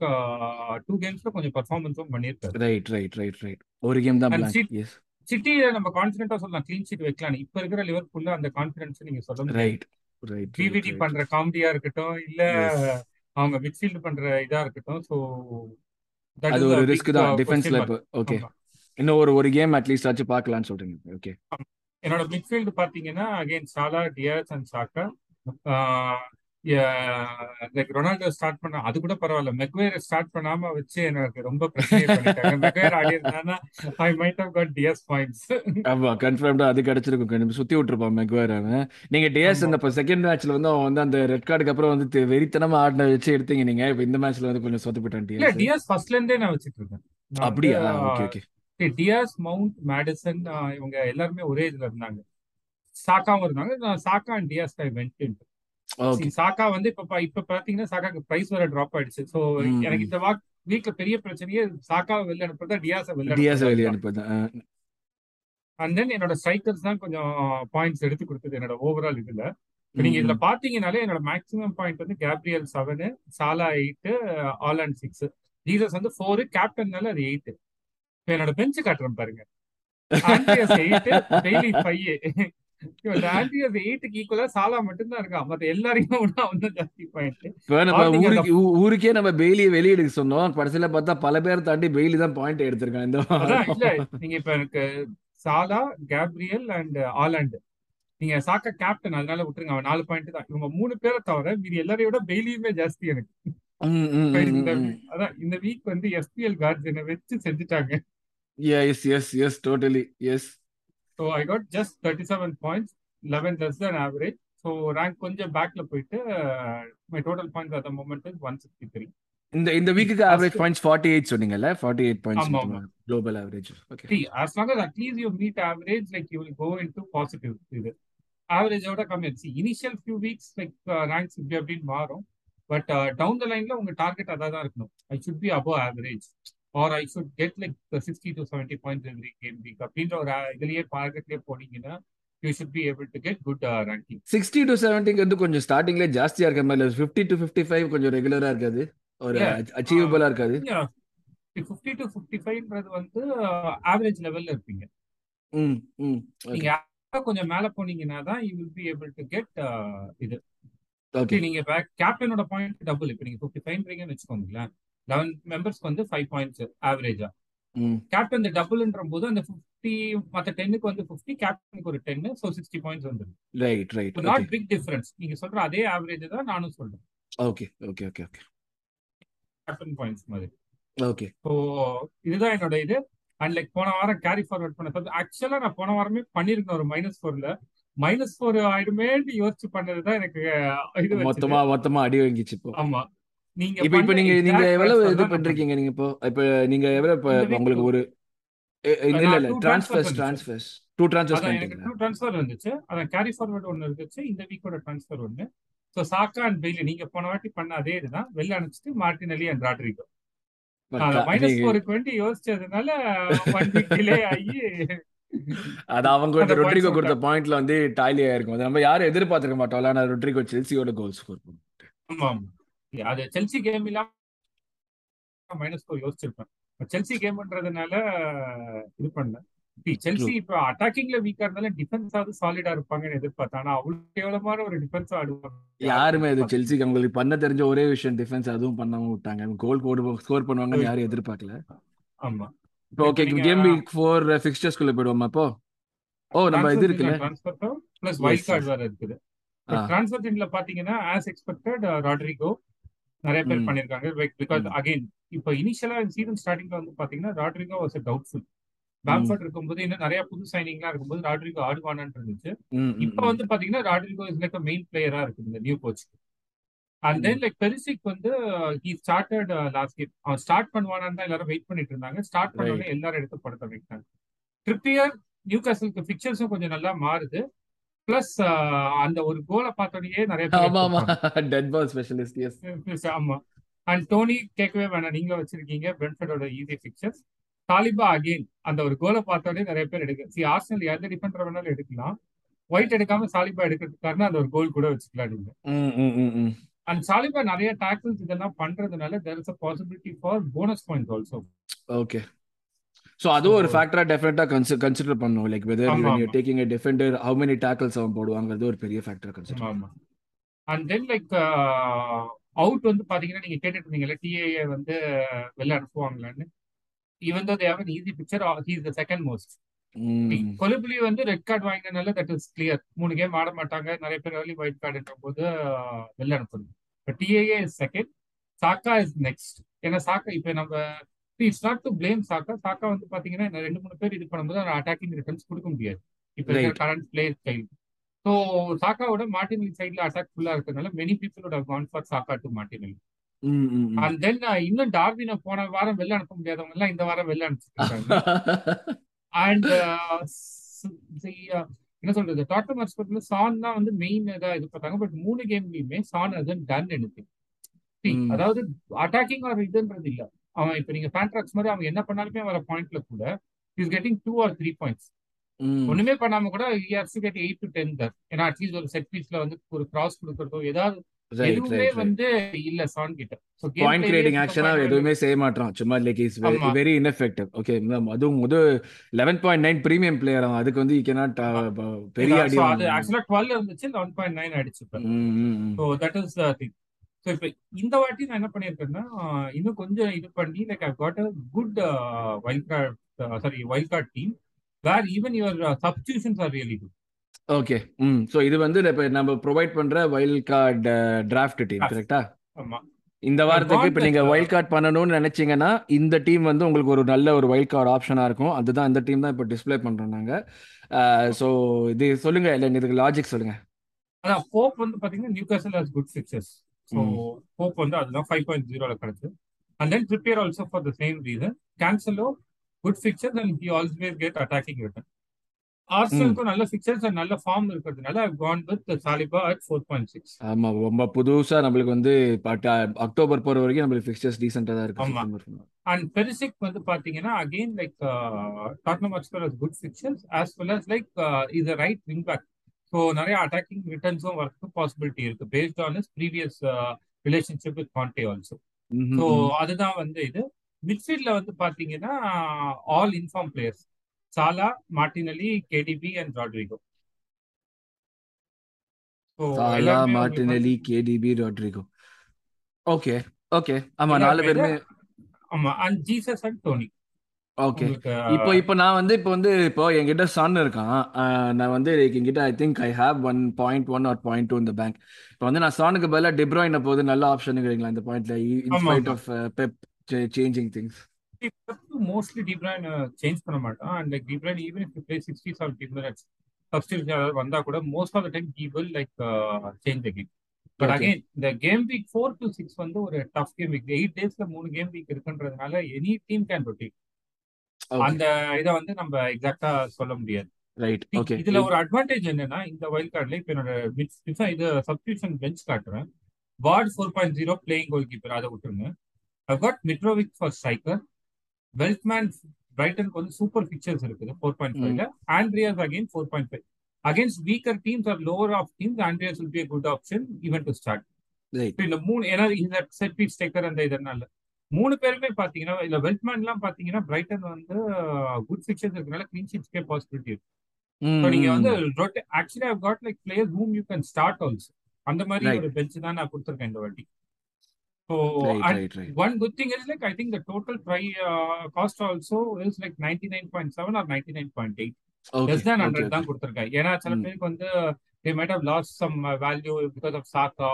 Speaker 2: டூ கேம்ஸ்ல கொஞ்சம் பர்ஃபார்மன்ஸும் பண்ணியிருக்காரு.
Speaker 1: ரைட் ரைட் ரைட் ரைட் ஒரு கேம் தான்
Speaker 2: அண்ட்
Speaker 1: பிளாங்க்
Speaker 2: சிட்
Speaker 1: எஸ்
Speaker 2: சிட்டியை நம்ம கான்ஃபிடென்ட்டா சொல்லலாம். க்ளீன் ஷீட் வைக்கலாம். இப்ப இருக்கிற லிவர்பூல்ல அந்த கான்ஃபிடன்ஸ் நீங்க சொல்ல
Speaker 1: ரைட் ரைட்
Speaker 2: பிவிடி பண்ற காமெடியா இருக்கட்டும் இல்ல அவங்க மிட்ஃபீல்டு பண்ற இதா இருக்கட்டும் ஸோ தட்
Speaker 1: அது ஒரு ரிஸ்க் தான். டிஃபென்ஸ்ல இப்போ ஓகே இன்னும் ஒரு ஒரு கேம் அட்லீஸ்ட் ஆச்சு பார்க்கலாம்னு சொல்றீங்க. ஓகே
Speaker 2: என்னோட மிட்ஃபீல்டு பாத்தீங்கன்னா again Salah Diaz and Saka like Ronaldo start பண்ண அது கூட பரவாயில்ல. மெக்வேர் ஸ்டார்ட் பண்ணாம வச்சு எனக்கு ரொம்ப பிரச்சனையை பண்ணிட்டாங்க மெக்வேர் ஆடி இருந்தானா I might have got these points
Speaker 1: ஆமா கன்ஃபார்ம்டா அது கிடைச்சிருக்கும். கண்டிப்பா சுத்தி விட்டுருப்பான் மெக்வேர் அவன். நீங்க டிஎஸ் இந்த செகண்ட் மேட்ச்ல வந்து அவன் வந்து அந்த ரெட் கார்டுக்கு அப்புறம் வந்து வெறித்தனமா ஆடின வச்சு எடுத்தீங்க நீங்க. இப்போ இந்த மேட்ச்ல வந்து கொஞ்சம் சொத்து போயிட்டான் டிஎஸ்
Speaker 2: டிஎஸ் ஃபர்ஸ்ட்ல இருந்தே நான் வச்சிட்டு இருக்கேன்
Speaker 1: அப்படியா? Okay okay
Speaker 2: Diaz Mount Madison இவங்க எல்லாருமே ஒரே இதுல இருந்தாங்க. சாக்காவும் இருந்தாங்க. சாக்கா அண்ட் டியாஸ் ஐ
Speaker 1: ஓகே
Speaker 2: சாக்கா வந்து இப்ப இப்ப பாத்தீங்கன்னா சாக்காக்கு பிரைஸ் வேற டிராப் ஆயிடுச்சு. சோ எனக்கு இந்த வாக் வீக்ல பெரிய பிரச்சனையே சாக்காவை வெளில அனுப்புறதா டியாஸை வெளில அனுப்புறதா
Speaker 1: வெளியே
Speaker 2: இதுதான்
Speaker 1: அனுப்புது
Speaker 2: அண்ட் தென் என்னோட ஸ்ட்ரைக்கர்ஸ் தான் கொஞ்சம் பாயிண்ட்ஸ் எடுத்து கொடுத்தது என்னோட ஓவரால் இதுல. நீங்க இதுல பாத்தீங்கனாலே என்னோட மேக்ஸிமம் பாயிண்ட் வந்து Gabriel seven Salah eight all and six Jesus வந்து ஃபோரு கேப்டன்னால அது எயிட் இப்ப என்னோட பெஞ்ச் காட்டுறேன் பாருங்க. ஆண்ட்ரியஸ் எயிட் டெய்லி ஃபைவ்
Speaker 1: ஊருக்கு நம்ம பெய்லியை வெளியெடுக்க சொன்னோம். கடைசியில பார்த்தா பல பேர் தாண்டி பெய்லி தான் பாயிண்ட் எடுத்திருக்கான் இந்த
Speaker 2: நீங்க இப்ப எனக்கு சாலா கேப்ரியல் அண்ட் ஆலாண்ட் நீங்க சாக்கா கேப்டன் அதனால விட்டுருங்க. அவன் நாலு பாயிண்ட் தான். இவங்க மூணு பேரை தவிர மீதி எல்லாரையும் விட பெய்லியுமே ஜாஸ்தி எனக்கு. அதான் இந்த வீக் வந்து எஸ்பிஎல் என்ன வச்சு செஞ்சுட்டாங்க.
Speaker 1: Yes, yes, yes, totally. Yes.
Speaker 2: So I got just thirty seven points eleven less than average so rank கொஞ்சம் பேக்ல போயிட்டு my total points at moment is one sixty three
Speaker 1: இந்த இந்த வீக்குக்கு ஆவரேஜ் பாயிண்ட்ஸ் ஃபார்ட்டி எயிட் சொன்னீங்கல்ல? Forty eight points
Speaker 2: ஆமா ஆமா.
Speaker 1: Global average okay
Speaker 2: See, as long as at least you meet average, like you will go into positive. இது. ஆவரேஜோட கம்மி. See initial few weeks like ranks இப்படி அப்படின்னு மாறும். But down the லைன்ல உங்க டார்கெட் அதான் தான் இருக்கணும். I should be above average or I should get like sixty to seventy points every game week அப்படின்ற ஒரு uh, இதுலயே டார்கெட்லயே போனீங்கன்னா you should be able to get good ranking
Speaker 1: sixty to செவன்டிக்கு வந்து கொஞ்சம் ஸ்டார்டிங்ல ஜாஸ்தியா இருக்க மாதிரி ஃபிஃப்டி டு ஃபிஃப்டி ஃபைவ் கொஞ்சம் ரெகுலரா இருக்காது. ஒரு அச்சீவபிளா இருக்காது.
Speaker 2: ஃபிஃப்டி டு ஃபிஃப்டி ஃபைவ்ன்றது வந்து ஆவரேஜ் லெவல்ல இருப்பீங்க.
Speaker 1: ம்
Speaker 2: நீங்க கொஞ்சம் மேல போனீங்கன்னா தான் you will be able to get இது.
Speaker 1: ஓகே
Speaker 2: நீங்க கேப்டனோட பாயிண்ட் டபுள் இப்போ நீங்க ஃபிஃப்டி ஃபைவ்ன்றீங்கன்னு வச்சுக்கோங்களேன். லெவன் மெம்பர்ஸ்க்கு வந்து ஃபைவ் பாயிண்ட்ஸ் ஆவரேஜா கேப்டன் இந்த டபுள்ன்ற போது அந்த ஃபிஃப்டி மற்ற டென்னுக்கு வந்து ஃபிஃப்டி கேப்டனுக்கு ஒரு டென் ஸோ சிக்ஸ்டி பாயிண்ட்ஸ் வந்துடும்
Speaker 1: right
Speaker 2: right
Speaker 1: not
Speaker 2: big difference நீங்க சொல்ற அதே ஆவரேஜ் தான் நானும் சொல்றேன்.
Speaker 1: Okay okay okay okay
Speaker 2: captain points மாதிரி.
Speaker 1: ஓகே
Speaker 2: ஸோ இதுதான் என்னோட இது. அண்ட் லைக் போன வாரம் கேரி ஃபார்வர்ட் பண்ண ஆக்சுவலா நான் போன வாரமே பண்ணிருக்கேன் ஒரு மைனஸ் ஃபோர்ல மைனஸ் ஃபோர் ஆயிடுமேன்னு யோசிச்சு பண்ணதுதான் எனக்கு இது
Speaker 1: மொத்தமா மொத்தமா அடி வாங்கிச்சு
Speaker 2: ஆமா. நீங்க
Speaker 1: இப்போ இப்போ நீங்க நீங்க எவ்வளவு இது பண்றீங்க நீங்க இப்போ? இப்போ நீங்க எவ்வளவு உங்களுக்கு. ஒரு இல்ல இல்ல
Speaker 2: ட்ரான்ஸ்ஃபர்ஸ்
Speaker 1: டிரான்ஸ்ஃபர்ஸ் டூ டிரான்ஸ்ஃபர்ஸ்
Speaker 2: எனக்கு டூ ட்ரான்ஸ்ஃபர் வந்துச்சு. அதான் கேரி ஃபார்வர்ட் ஒன்று இருந்துச்சு. இந்த வீக்கோட ட்ரான்ஸ்ஃபர் ஒன்று ஸோ சாக்கா அண்ட் பெய்லி நீங்க போன வாட்டி பண்ண அதே இதுதான். வெளில அனுப்பிச்சிட்டு மார்டினலி அண்ட் ராட்ரிகோ மைனஸ் ஃபோருக்கு வேண்டி யோசிச்சதுனால ஒன் வீக் டிலே ஆகி
Speaker 1: அது அவங்க
Speaker 2: அந்த
Speaker 1: ரொட்ரிகோ கொடுத்த பாயிண்ட்ல வந்து டாலியா இருக்கும் அது நம்ம யாரும் எதிர்பார்த்திருக்க மாட்டோம்ல. ஆனா ரொட்ரிகோ செல்சியோட கோல் ஸ்கோர்
Speaker 2: ஆமா ஆமா அது செல்சி கேம் இல்லாம மைனஸ் ஃபோர் யோசிச்சிருப்பேன். செல்சி கேம்ன்றதுனால இது பண்ணல. செல்சி இப்ப அட்டாக்கிங்ல வீக்கா இருந்தாலும் டிஃபென்ஸாவது சாலிடா இருப்பாங்கன்னு எதிர்பார்த்தேன். ஆனா அவ்வளவு கேவலமான ஒரு டிஃபென்ஸ் ஆடுவாங்க.
Speaker 1: யாருமே இது
Speaker 2: எதிர்பார்க்கல
Speaker 1: செல்சிக்கு அவங்களுக்கு பண்ண தெரிஞ்ச ஒரே விஷயம் டிஃபென்ஸ் அதுவும் பண்ணாம விட்டாங்க. கோல் போடு ஸ்கோர் பண்ணுவாங்கன்னு யாரும் எதிர்பார்க்கல.
Speaker 2: ஆமா.
Speaker 1: இப்போ ஓகே கேம் வீக் ஃபோர் ஃபிக்ஸ்டர்ஸ்குள்ள போயிடுவோமா இப்போ ஓ நம்ம இது இருக்குல்ல?
Speaker 2: டிரான்ஸ்ஃபர் பிளஸ் வைல்ட் கார்டு வேற இருக்குது. டிரான்ஸ்ஃபர் டீம்ல பாத்தீங்கன்னா ஆஸ் எக்ஸ்பெக்டட் ராட்ரிகோ நிறைய பேர் பண்ணிருக்காங்க பிகாஸ்
Speaker 1: ம்.
Speaker 2: அகைன் இப்போ இனிஷியலா சீசன் ஸ்டார்டிங்ல வந்து பாத்தீங்கன்னா ராட்ரிகோ வாஸ் டவுட்ஃபுல் பேம்ஃபர்ட் இருக்கும்போது இன்னும் நிறைய புது சைனிங்லாம் இருக்கும்போது ராட்ரிகோ ஆடுவானான்னு இருந்துச்சு. இப்போ வந்து பாத்தீங்கன்னா ராட்ரிகோ இஸ் லைக் மெயின் பிளேயரா இருக்குது இந்த new coach and
Speaker 1: then
Speaker 2: like Perisic வந்து ஹி ஸ்டார்டட் லாஸ்ட் கேம் அவன் ஸ்டார்ட் பண்ணுவானான்னு தான் எல்லாரும் வெயிட் பண்ணிட்டு இருந்தாங்க. ஸ்டார்ட் பண்ண
Speaker 1: ரைட்
Speaker 2: உடனே எல்லாரும் எடுத்து படத்தை வைக்கிறாங்க. ட்ரிப்பியர் நியூ காசலுக்கு பிக்சர்ஸும் கொஞ்சம் நல்லா மாறுது. பிளஸ் அந்த ஒரு கோலை பார்த்தோன்னே நிறைய
Speaker 1: ஆமா ஆமா. Dead ball specialist yes
Speaker 2: Yes, ஆமா. அண்ட் டோனி கேட்கவே வேணாம். நீங்களும் வச்சிருக்கீங்க பென்ஃபர்டோட ஈஸி பிக்சர்ஸ் தாலிபா அகெயின் அந்த ஒரு கோலை பார்த்தோடனே நிறைய பேர் எடுக்க சி ஆர்சனல் எந்த டிஃபெண்டர் வேணாலும் எடுக்கலாம். ஒயிட் எடுக்காம சாலிபா எடுக்கிறதுக்காரனா அந்த ஒரு கோல் கூட வச்சுக்கலாம் நீங்க. அண்ட் சாலிபா நிறைய டேக்கிள்ஸ் இதெல்லாம் பண்றதுனால there is a possibility for bonus point
Speaker 1: also okay
Speaker 2: so
Speaker 1: அதுவும் ஒரு ஃபேக்டரா டெஃபினட்டா கன்சி கன்சிடர் பண்ணும். லைக் வெதர் யூ
Speaker 2: ஆமா.
Speaker 1: Taking a defender how many tackles அவன் போடுவாங்கிறது ஒரு பெரிய ஃபேக்டரா கன்சிடர்
Speaker 2: ஆமா. அண்ட் தென் லைக் அவுட் வந்து பாத்தீங்கன்னா நீங்க கேட்டுட்டு இருந்தீங்கல்ல டிஏஏ வந்து வெளில அனுப்புவாங்களான்னு. Even though they've easy fixture he's the second most
Speaker 1: ம்.
Speaker 2: கொலிபுலி வந்து ரெட் கார்டு வாங்கினதுனால தட் இஸ் கிளியர் மூணு கேம் ஆட மாட்டாங்க. நிறைய பேர் ஏர்லி ஒயிட் கார்டுன்ற போது வெளில அனுப்புது இப்போ TAA is second Saka is next ஏன்னா சாக்கா இப்போ நம்ம இட்ஸ் நாட் டு பிளேம் சாக்கா சாக்கா வந்து பாத்தீங்கன்னா ரெண்டு மூணு பேர் இது பண்ணும்போது அவர் அட்டாக்கிங் ரிட்டர்ன்ஸ் கொடுக்க முடியாது. இப்போ கரண்ட் பிளேயர் ஸ்டைல் ஸோ சாக்காவோட மார்டினலி சைட்ல அட்டாக் ஃபுல்லா இருக்கிறதுனால மெனி பீப்புளோட gone for
Speaker 1: Saka to Martinelli
Speaker 2: and then இன்னும் டார்வினை போன வாரம் வெளில அனுப்ப முடியாதவங்க எல்லாம் இந்த வாரம் வெளில அனுப்பிச்சிட்டு இருக்காங்க. அண்ட் என்ன சொல்றது? டாட்டம் ஹாட்ஸ்பர்ல சான் தான் வந்து மெயின் இதா இது பார்த்தாங்க பட் மூணு கேம்லயுமே சான் அது டன் எடுத்து அதாவது அட்டாக்கிங் ஆர் இதுன்றது இல்ல. அவன் இப்ப நீங்க ஃபேன்ட்ராக்ஸ் மாதிரி அவன் என்ன பண்ணாலுமே வர பாயிண்ட்ல கூட is getting two or three
Speaker 1: points
Speaker 2: ஒண்ணுமே பண்ணாம கூட இயர்ஸ் கெட் எயிட் டு டென் தர் ஏன்னா அட்லீஸ்ட் ஒரு செட் பீஸ்ல வந்து ஒரு கிராஸ் கொடுக்கறதோ ஏதாவது எதுவுமே வந்து இல்ல சான் கிட்ட. கேம்
Speaker 1: பாயிண்ட் கிரியேட்டிங்
Speaker 2: இல்ல
Speaker 1: எதுவுமே செய்ய மாட்டான். சும்மா like
Speaker 2: is
Speaker 1: very ineffective okay அதுவும் இது eleven point nine premium player அவன். அதுக்கு வந்து யூ கேனாட்
Speaker 2: ஆமா
Speaker 1: பெரிய அடி
Speaker 2: அது ஆக்சுவலா டுவெல் இருந்துச்சு லெவன் பாயிண்ட் நைன் அடிச்சுப்பேன்
Speaker 1: ம், ம், ம்.
Speaker 2: So that is the thing so இப்போ இந்த வாட்டி நான் என்ன பண்ணியிருக்கேன்னா இன்னும் கொஞ்சம் இது பண்ணி like I got a good wild card sorry wild card team where even your substitutions are really good
Speaker 1: okay hmm so இது வந்து இப்போ நம்ம ப்ரொவைட் பண்ற வைல்ட் கார்டு டிராஃப்ட் டீம் கரெக்டா
Speaker 2: ஆமா.
Speaker 1: இந்த வாரத்துக்கு இப்போ நீங்க
Speaker 2: uh,
Speaker 1: வைல்ட் கார்டு பண்ணணும்னு நினைச்சீங்கன்னா இந்த டீம் வந்து உங்களுக்கு ஒரு நல்ல ஒரு வைல்ட் கார்டு ஆப்ஷனா இருக்கும். அதுதான் இந்த டீம் தான் இப்போ டிஸ்ப்ளே பண்றோம் நாங்க. ஸோ இது சொல்லுங்க இல்லை இதுக்கு லாஜிக் சொல்லுங்க.
Speaker 2: அதான் ஹோப் வந்து பாத்தீங்கன்னா Newcastle has good fixtures
Speaker 1: so.
Speaker 2: Pope வந்து அதுதான் ஃபைவ் பாயிண்ட் ஜீரோல கிடைச்சு and then prepare also for the same reason Cancelo good fixtures and he always get attacking return ஆர்சனலுக்கும் நல்ல ஃபிக்சர்ஸ் அண்ட் நல்ல ஃபார்ம் இருக்கிறதுனால I gone with Saliba at four point six
Speaker 1: ஆமா ரொம்ப புதுசா நம்மளுக்கு வந்து அக்டோபர் போற வரைக்கும் நம்மளுக்கு ஃபிக்சர்ஸ் டீசெண்டா தான் இருக்கு
Speaker 2: அண்ட் பெரிசிக் வந்து பாத்தீங்கன்னா again like Tottenham has good fixtures as well as like is a right wing back so நிறைய அட்டாக்கிங் ரிட்டர்ன்ஸும் வரதுக்கு பாசிபிலிட்டி இருக்கு. Based on is previous relationship with Conte also so அதுதான் வந்து இது. மிட்ஃபீல்ட்ல வந்து பாத்தீங்கன்னா all in form players Salah Martinelli
Speaker 1: KDB
Speaker 2: and Rodrigo
Speaker 1: Salah
Speaker 2: Martinelli
Speaker 1: KDB Rodrigo okay okay ஆமா நாலு பேருமே
Speaker 2: ஆமா and Jesus and
Speaker 1: Toney
Speaker 2: okay
Speaker 1: இப்போ இப்போ நான் வந்து இப்போ வந்து இப்போ என்கிட்ட சன் இருக்கான். நான் வந்து என்கிட்ட I think I have one point one or point two இந்த பேங்க் இப்போ வந்து நான் சானுக்கு பதிலாக டிப்ராயின் போது நல்ல ஆப்ஷனுங்கிறீங்களா இந்த பாயிண்ட்ல in spite
Speaker 2: of
Speaker 1: Pep changing things mostly
Speaker 2: De Bruyne change பண்ண மாட்டான். And like De Bruyne even if play sixty seventy minutes substitution வந்தா கூட most of the time he will like change the game
Speaker 1: but
Speaker 2: again இந்த game week four to six வந்து ஒரு tough game week eight டேஸ்ல மூணு game week இருக்குன்றதுனால any team can rotate அந்த இதை வந்து நம்ம எக்ஸாக்டா சொல்ல முடியாது.
Speaker 1: ரைட் ஓகே
Speaker 2: இதுல ஒரு அட்வான்டேஜ் என்னன்னா இந்த வைல்ட் கார்டுல இப்ப என்னோட இது சப்ஸ்டியூஷன் பெஞ்ச் காட்டுறேன். Ward four point zero playing goalkeeper அதை விட்டுருங்க. I've got Mitrovic for striker Veltman பிரைட்டனுக்கு வந்து சூப்பர் பிக்சர்ஸ் இருக்குது ஃபோர் பாயிண்ட் ஃபைவ்ல Andreas again four point five against weaker teams or lower of teams Andreas will be a good option even to start
Speaker 1: right
Speaker 2: இந்த மூணு ஏன்னா இந்த set beat ஸ்டேக்கர் அந்த இதனால. மூணு பேருமே பாத்தீங்கன்னா இல்ல வெல்த்மேன் எல்லாம் பாத்தீங்கன்னா பிரைட்டன் வந்து குட் பிக்சர்ஸ் இருக்கனால கிளீன் ஷீட்ஸ்க்கே பாசிபிலிட்டி இருக்கு. நீங்க வந்து actually I got like player whom you can start also அந்த மாதிரி ஒரு பெஞ்ச் தான் நான் கொடுத்துருக்கேன் இந்த வாட்டி.
Speaker 1: So one
Speaker 2: good thing is like I think the total price cost also is like ninety nine point seven or ninety nine point eight less
Speaker 1: than
Speaker 2: hundred தான் கொடுத்துருக்கேன். ஏன்னா சில பேருக்கு வந்து they might have lost some uh, value because of Saka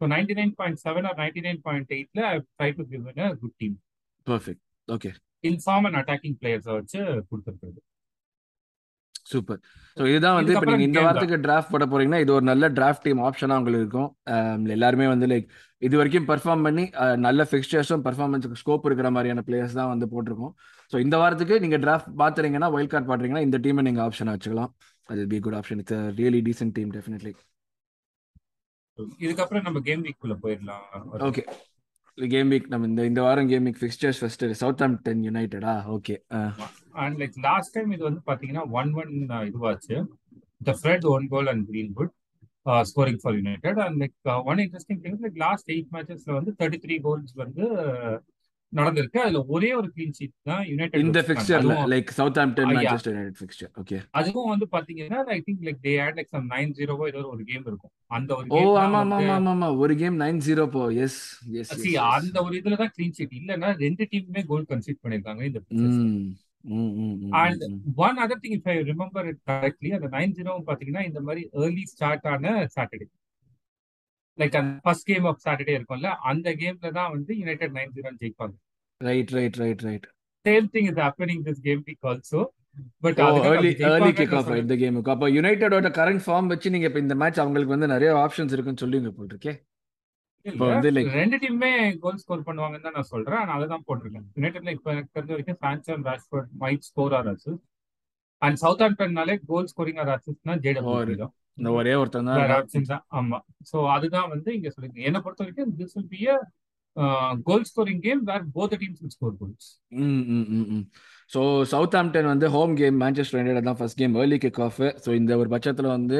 Speaker 2: or other players. So 99.7 or 99.8 I have tried to give it a good team.
Speaker 1: Perfect okay
Speaker 2: Inform and attacking players வச்சு கொடுத்துருக்குறது.
Speaker 1: Super so இதுதான் வந்து இப்போ நீங்கள் இந்த வாரத்துக்கு draft போட போறீங்கன்னா இது ஒரு நல்ல டிராஃப்ட் டீம் ஆப்ஷனாக உங்களுக்கு இருக்கும். எல்லாருமே வந்து லைக் இது வரைக்கும் பெர்ஃபார்ம் பண்ணி நல்ல ஃபிக்ஸ்டர்ஸும் பெர்ஃபார்மன்ஸுக்கு ஸ்கோப் இருக்கிற மாதிரியான பிளேயர்ஸ் தான் வந்து போட்டிருக்கோம். ஸோ இந்த வாரத்துக்கு நீங்கள் டிராஃப்ட் பார்த்துறீங்கன்னா வைல்ட் கார்டு பாடுறீங்கன்னா இந்த டீமை நீங்கள் ஆப்ஷனாக வச்சுக்கலாம். அது be good option it's really decent team definitely
Speaker 2: இதுக்கப்புறம் நம்ம கேம் வீக்குள்ள போயிடலாம் வருண்.
Speaker 1: ஓகே கேம் வீக் நம்ம இந்த இந்த வாரம் game week fixtures first Southampton யுனைடடா okay
Speaker 2: and like last time இது வந்து பாத்தீங்கன்னா one one இதுவாச்சு. The Fred one goal and Greenwood scoring for United and like one interesting thing like last eight மேட்சஸ்ல வந்து thirty three goals வந்து நடந்திருக்கு. அதுல ஒரே ஒரு clean sheet தான் யுனைடெட்
Speaker 1: இந்த ஃபிக்ஸ்டர்ல like
Speaker 2: Southampton
Speaker 1: Manchester United fixture okay
Speaker 2: அதுவும் வந்து பாத்தீங்கன்னா I think like they had like some nine ஜீரோவோ ஏதோ ஒரு கேம் இருக்கும். அந்த ஒரு
Speaker 1: ஓ ஆமா ஆமா ஆமா ஆமா. ஒரு கேம் நைன் ஜீரோ போ. எஸ் எஸ்
Speaker 2: சி அந்த ஒரு இதுல தான் கிளீன் ஷீட் இல்லைன்னா ரெண்டு டீமுமே கோல் கன்சீட் பண்ணிருக்காங்க இந்த
Speaker 1: and
Speaker 2: one other thing if I remember it correctly அந்த நைன் ஜீரோ பாத்தீங்கன்னா இந்த மாதிரி ஏர்லி ஸ்டார்ட் ஆன சாட்டர்டே லைக் அந்த ஃபர்ஸ்ட் கேம் ஆஃப் சாட்டர்டே இருக்கும்ல அந்த கேம்ல தான் வந்து யுனைடெட் நைன் ஜீரோ ஜெயிப்பாங்க. Right right right right same thing is happening this
Speaker 1: game
Speaker 2: week
Speaker 1: also
Speaker 2: but
Speaker 1: early
Speaker 2: early
Speaker 1: kick
Speaker 2: நான்
Speaker 1: ஆஃப் இந்த கேமுக்கு அப்போ யுனைடெடோட கரண்ட் ஃபார்ம் வச்சு நீங்க இப்போ இந்த மேட்ச் அவங்களுக்கு வந்து நிறைய ஆப்ஷன்ஸ் இருக்குன்னு சொல்லுவீங்க போல் இருக்கே இப்போ
Speaker 2: இல்ல
Speaker 1: வந்து லைக்
Speaker 2: ரெண்டு டீமுமே கோல் ஸ்கோர் பண்ணுவாங்கன்னு தான் நான் சொல்றேன். ஆனா அதை தான் போட்டிருக்கேன். யுனைடெட்ல இப்ப எனக்கு தெரிஞ்ச வரைக்கும் Sancho and Rashford might score or assist and south ஆம்டன்னாலே கோல் ஸ்கோரிங் ஆர்
Speaker 1: ஒரு
Speaker 2: தான்
Speaker 1: இந்த ஒரே ஒருத்தன் தான்.
Speaker 2: ஆமா. சோ அதுதான் வந்து இங்க சொல்லிருக்கேன் என்னை பொறுத்த வரைக்கும் this will be goal scoring game where
Speaker 1: both teams will score goals so Southampton வந்து ஹோம் கேம் மேன்செஸ்டர் யுனைடெட் தான் first game early kick off so இந்த ஒரு பட்சத்தில் வந்து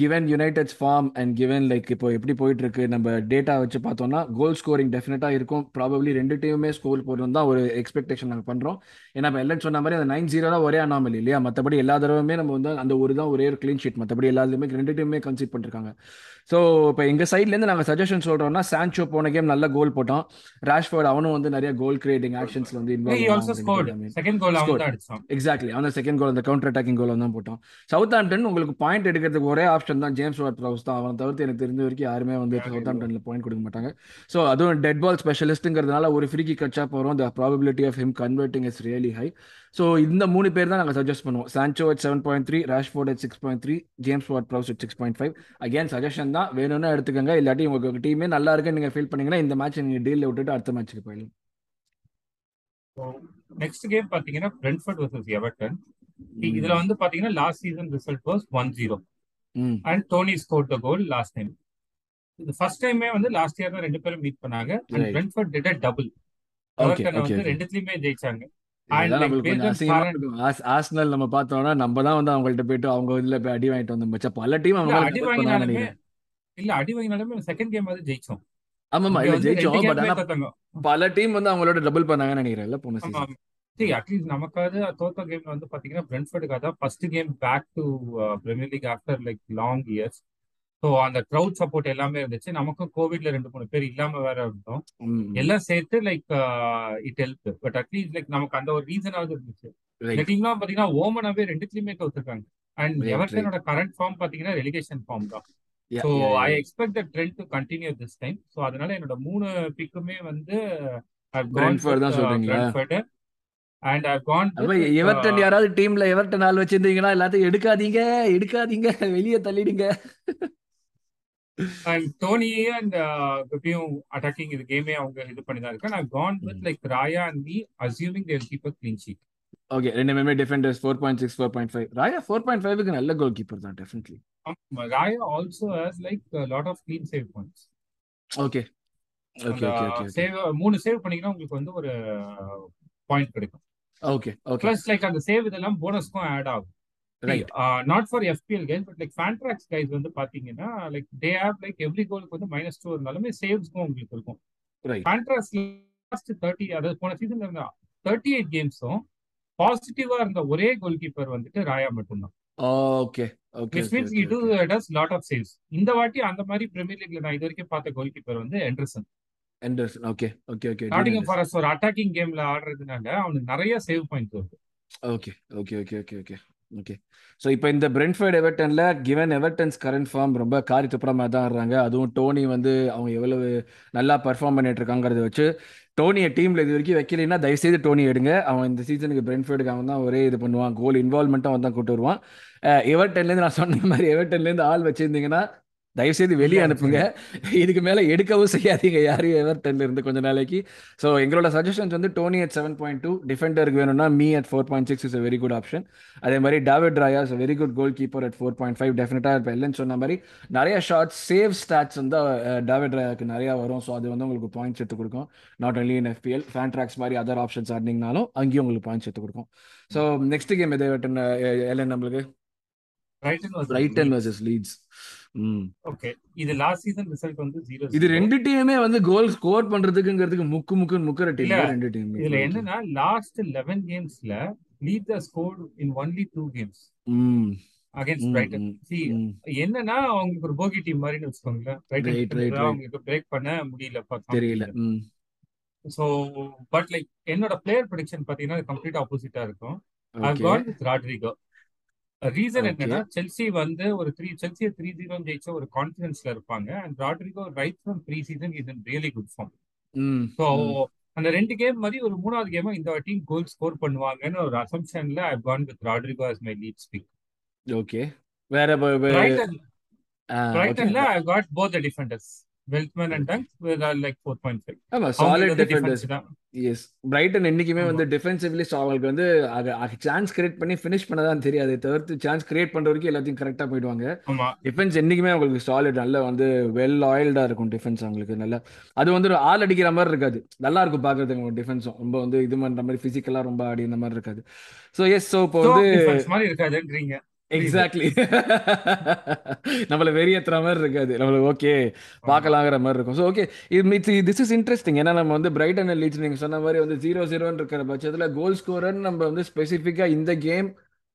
Speaker 1: given United's form and given like இப்போ எப்படி போயிட்டு இருக்கு நம்ம டேட்டா வச்சு பார்த்தோம்னா கோல் ஸ்கோரிங் டெஃபினட்டாக இருக்கும். ப்ராபப்ளி ரெண்டு டீமுமே ஸ்கோர் போடணும் தான் ஒரு எக்ஸ்பெக்டேஷன் நாங்கள் பண்ணுறோம் ஏன்னா இப்போ எல்லாம் சொன்ன மாதிரி அந்த நைன் ஜீரோ தான் ஒரே அனாமலி இல்லையா? மற்றபடி எல்லா தடவையுமே நம்ம வந்து அந்த ஒரு தான் ஒரே ஒரு க்ளீன் ஷீட் மற்றபடி எல்லாத்துலேயுமே ரெண்டு டீமுமே கன்சிட் பண்ணிருக்காங்க. ஸோ இப்போ எங்கள் சைட்லேருந்து நாங்கள் சஜஷன் சொல்கிறோம்னா சான்சோ போன கேம் நல்ல கோல் போட்டோம் ராஷ்ஃபோர்ட் அவனும் வந்து நிறைய கோல் கிரியேட்டிங் ஆக்ஷன்ஸ்ல வந்து இன்வால்வ்
Speaker 2: அவன்
Speaker 1: எக்ஸாக்ட்லி அந்த செகண்ட் கோல் அந்த கவுண்டர் அட்டாக்கிங் கோல் தான் போட்டோம் சவுத் ஆம்டன் உங்களுக்கு பாயிண்ட் எடுக்கிறதுக்கு ஒரே ஆப்ஷன் தான் ஜேம்ஸ் வாட் ப்ரௌஸ் தான். அவன் தவிர்த்து எனக்கு தெரிஞ்ச வரைக்கும் யாருமே வந்து சவுத் ஆம்டன்ல பாயிண்ட் கொடுக்க மாட்டாங்க. ஸோ அதுவும் டெட் பால் ஸ்பெஷலிஸ்ட்டுங்கிறதுனால ஒரு ஃப்ரீக்கி கட்சா போகிறோம் the probability of him converting is really high so இந்த மூணு பேர் தான் நாங்கள் சஜஸ்ட் பண்ணுவோம். Sancho at seven point three Rashford at six point three James Ward Prowse at six point five again suggestion தான். வேணும்னா எடுத்துக்கோங்க. இல்லாட்டி உங்களுக்கு டீமே நல்லா இருக்குன்னு நீங்கள் ஃபீல் பண்ணீங்கன்னா இந்த மேட்ச் நீங்கள் டீலில் விட்டுட்டு அடுத்த மேட்ச்சுக்கு போயிடலாம்.
Speaker 2: நெக்ஸ்ட் கேம் பாத்தீங்கன்னா பிரென்ஃபர்ட் வர்சஸ் எவர்டன் இதுல வந்து பாத்தீங்கன்னா last season result was one
Speaker 1: zero
Speaker 2: and Toney score the goal last time இது ஃபர்ஸ்ட் டைமே வந்து லாஸ்ட் இயர் தான் ரெண்டு பேரும் மீட் பண்ணாங்க. And. Brentford did
Speaker 1: double
Speaker 2: Everton
Speaker 1: okay
Speaker 2: வந்து ரெண்டுத்துலயுமே ஜெயிச்சாங்க.
Speaker 1: ஆர்சனல் நம்ம பார்த்தோம்னா நம்ம தான் வந்து அவங்கள்ட்ட போயிட்டு அவங்க இதுல போய் அடி வாங்கிட்டு வந்தோம் பல டீம் அவங்க
Speaker 2: அடி வாங்கினாலுமே
Speaker 1: நினைக்கிறேன்.
Speaker 2: இல்ல அடி வாங்கினாலுமே செகண்ட் கேம் வந்து ஜெயிச்சோம்.
Speaker 1: ஆமாமா இல்ல ஜெயிச்சோம். பட் ஆனா பல டீம் வந்து அவங்களோட டபுள் பண்ணாங்கன்னு நினைக்கிறேன்ல போன சீசன்
Speaker 2: அட்லீஸ்ட் நமக்காவது தோத்த கேம்ல வந்து பாத்தீங்கன்னா பிரென்ஃபர்டுக்கு அதான் first game back to Premier League after like long years so அந்த க்ரௌட் சப்போர்ட் எல்லாமே இருந்துச்சு. நமக்கும் கோவிட்ல ரெண்டு மூணு பேர் இல்லாம வேற இருந்தோம். எல்லாம் சேர்த்து like it help but at least like நமக்கு அந்த ஒரு ரீசனாவது இருந்துச்சு. டீம்லாம் பாத்தீங்கன்னா ஓமனாவே ரெண்டுத்துலயுமே தோத்துருக்காங்க அண்ட் எவர்டனோட கரண்ட் ஃபார்ம் பாத்தீங்கன்னா ரெலிகேஷன் ஃபார்ம் தான். So I expect the trend to continue this time so அதனால என்னோட மூணு பிக்குமே வந்து? அண்ட் ஐ கான்
Speaker 1: எவர்டன் யாராவது டீம்ல எவர்டன் ஆள் வச்சிருந்தீங்கன்னா எல்லாத்தையும் எடுக்காதீங்க எடுக்காதீங்க வெளியே தள்ளிடுங்க.
Speaker 2: அண்ட் டோனி அண்ட் எப்பயும் அட்டாக்கிங் இது கேமே அவங்க இது பண்ணி தான் இருக்கேன் நான் gone with like Raya and Mee assuming their keep a clean sheet
Speaker 1: okay ரெண்டுமே defenders four point six four point five Raya four point ஃபைவ்க்கு நல்ல கோல் கீப்பர் தான் definitely
Speaker 2: Raya also has like lot of clean save points
Speaker 1: okay okay okay okay
Speaker 2: save மூணு save பண்ணீங்கன்னா உங்களுக்கு வந்து ஒரு point கிடைக்கும்.
Speaker 1: ஓகே ஓகே
Speaker 2: பிளஸ் லைக் அந்த சேவ் இதெல்லாம் போனஸ்க்கும் ஆட் ஆகும். Not for FPL guys but like Fantrax guys வந்து பாத்தீங்கன்னா like they have like every கோலுக்கு வந்து மைனஸ் டூ இருந்தாலுமே சேவ்ஸ்க்கும் உங்களுக்கு இருக்கும். ஃபேண்ட்ராக்ஸ் லாஸ்ட் தேர்ட்டி அதாவது போன சீசன்ல இருந்த தேர்ட்டி எயிட் கேம்ஸும் பாசிட்டிவா இருந்த ஒரே கோல் கீப்பர் வந்துட்டு ராயா மட்டும்தான்.
Speaker 1: Okay okay
Speaker 2: means E do does lot of saves இந்த வாட்டி அந்த மாதிரி பிரீமியர் லீக்ல நான் இது வரைக்கும் பார்த்த கோல் கீப்பர் வந்து Henderson
Speaker 1: Henderson okay okay okay
Speaker 2: Nottingham Forest ஒரு அட்டாக்கிங் கேம்ல ஆடுறதுனால அவனுக்கு நிறைய சேவ் பாயிண்ட்ஸ் வருது
Speaker 1: okay okay okay okay okay okay so இப்போ இந்த பிரென்ஃபர்ட் எவர்டனில் கிவன் எவர்டன்ஸ் கரண்ட் ஃபார்ம் ரொம்ப காரி துப்புறமாக தான் ஆடுறாங்க. அதுவும் டோனி வந்து அவங்க எவ்வளவு நல்லா பர்ஃபார்ம் பண்ணிட்டு இருக்காங்கிறத வச்சு டோனியை டீமில் இது வரைக்கும் வைக்கலைன்னா தயவுசெய்து டோனி எடுங்க. அவன் இந்த சீசனுக்கு பிரென்ஃபர்டுக்கு அவன் தான் ஒரே இது பண்ணுவான். கோல் இன்வால்மெண்ட்டும் அவன் தான் கூட்டு வருவான். எவர்டன்லேருந்து நான் சொன்ன மாதிரி எவர்டன்லேருந்து ஆள் வச்சிருந்தீங்கன்னா தயவுசெய்து வெளியே அனுப்புங்க. இதுக்கு மேலே எடுக்கவும் செய்யாதீங்க. யாரையும் எவர்டன்ல இருந்து கொஞ்ச நாளைக்கு. ஸோ எங்களோட சஜஷன்ஸ் வந்து Toney at seven point two டிஃபெண்டருக்கு வேணும்னா Mee at four point six is very good option அதே மாதிரி David Raya very good goal keeper at four point five டெஃபினட்டாக இப்போ இல்லைன்னு சொன்ன மாதிரி நிறைய ஷார்ட்ஸ் சேவ் ஸ்டாட்ஸ் வந்து டாவிட் ராயாக்கு நிறையா வரும். ஸோ அது வந்து உங்களுக்கு பாயிண்ட்ஸ் எடுத்து கொடுக்கும். Not only in FPL Fantrax மாதிரி அதர் ஆப்ஷன்ஸ் ஆடினீங்கனாலும் அங்கேயும் உங்களுக்கு பாயிண்ட்ஸ் எடுத்து கொடுக்கும். ஸோ நெக்ஸ்ட் கேம் எதை எல்என் நம்மளுக்கு? பிரைட்டன் வர்சஸ் லீட்ஸ்
Speaker 2: ஓகே இது லாஸ்ட் சீசன் ரிசல்ட் வந்து ஜீரோ
Speaker 1: இது ரெண்டு டீமுமே வந்து கோல் ஸ்கோர் பண்றதுக்குங்கிறதுக்கு முக்கு முக்குன்னு முக்குற டீம்
Speaker 2: இல்ல,
Speaker 1: ரெண்டு டீம்
Speaker 2: இதுல என்னன்னா last eleven கேம்ஸ்ல lead the score in
Speaker 1: only
Speaker 2: two
Speaker 1: games
Speaker 2: against
Speaker 1: Brighton
Speaker 2: C. என்னன்னா அவங்களுக்கு ஒரு போகி டீம் மாதிரின்னு வச்சுக்கோங்களேன். பிரைட்டன். அவங்களுக்கு பிரேக் பண்ண முடியல
Speaker 1: தெரியல.
Speaker 2: ஸோ பட் லைக் என்னோட பிளேயர் ப்ரொடிக்ஷன் பாத்தீங்கன்னா கம்ப்ளீட் ஆப்போசிட்டா இருக்கும். I got with Rodrigo
Speaker 1: reason.
Speaker 2: என்னன்னா செல்சி வந்து ஒரு த்ரீ செல்சியை த்ரீ ஜீரோ ஜெயிச்ச ஒரு கான்பிடன்ஸ்ல இருப்பாங்க. And Rodrigo right from pre season is in really good
Speaker 1: form
Speaker 2: so அந்த ரெண்டு கேம் மாதிரி ஒரு மூணாவது கேமா இந்த டீம் கோல் ஸ்கோர் பண்ணுவாங்கன்னு ஒரு அசம்ஷன்ல I gone with Rodrigo as my Leeds pick
Speaker 1: okay வேற.
Speaker 2: பிரைட்டன்ல I got both the defenders Veltman and Dunk like four point five
Speaker 1: ஆமா
Speaker 2: அவங்க
Speaker 1: சாலிட் டிஃபெண்டர்ஸ் எஸ் பிரைட்டன் என்னைக்குமே வந்து டிஃபென்சிவ்லி அவங்களுக்கு வந்து சான்ஸ் கிரியேட் பண்ணி ஃபினிஷ் பண்ணதான் தெரியாது. தவிர்த்து சான்ஸ் கிரியேட் பண்ற வரைக்கும் எல்லாத்தையும் கரெக்டாக போயிடுவாங்க. டிஃபென்ஸ் என்னைக்குமே அவங்களுக்கு சாலிட் நல்ல வந்து வெல் ஆயில்டா இருக்கும் டிஃபென்ஸ் அவங்களுக்கு. நல்ல அது வந்து ஆள் அடிக்கிற மாதிரி இருக்காது. நல்லா இருக்கும் பாக்குறதுக்கு டிஃபென்ஸும் ரொம்ப வந்து இது பண்ற மாதிரி பிசிக்கலா ரொம்ப இந்த மாதிரி இருக்காது. ஸோ எஸ் ஸோ இப்போ வந்து
Speaker 2: மாதிரி இருக்காதுன்றீங்க.
Speaker 1: எக்ஸாக்ட்லி நம்மள வெறியேத்துற மாதிரி இருக்காது. நம்மளுக்கு ஓகே பார்க்கலாங்கிற மாதிரி இருக்கும். ஸோ ஓகே இது திஸ் இஸ் இன்ட்ரெஸ்டிங் ஏன்னா நம்ம வந்து பிரைட்டன் லீட்ஸ் நீங்க சொன்ன மாதிரி வந்து ஜீரோ ஜீரோன்னு இருக்கிற பட்சத்துல கோல் ஸ்கோரர்னு நம்ம வந்து ஸ்பெசிஃபிக்கா இந்த கேம்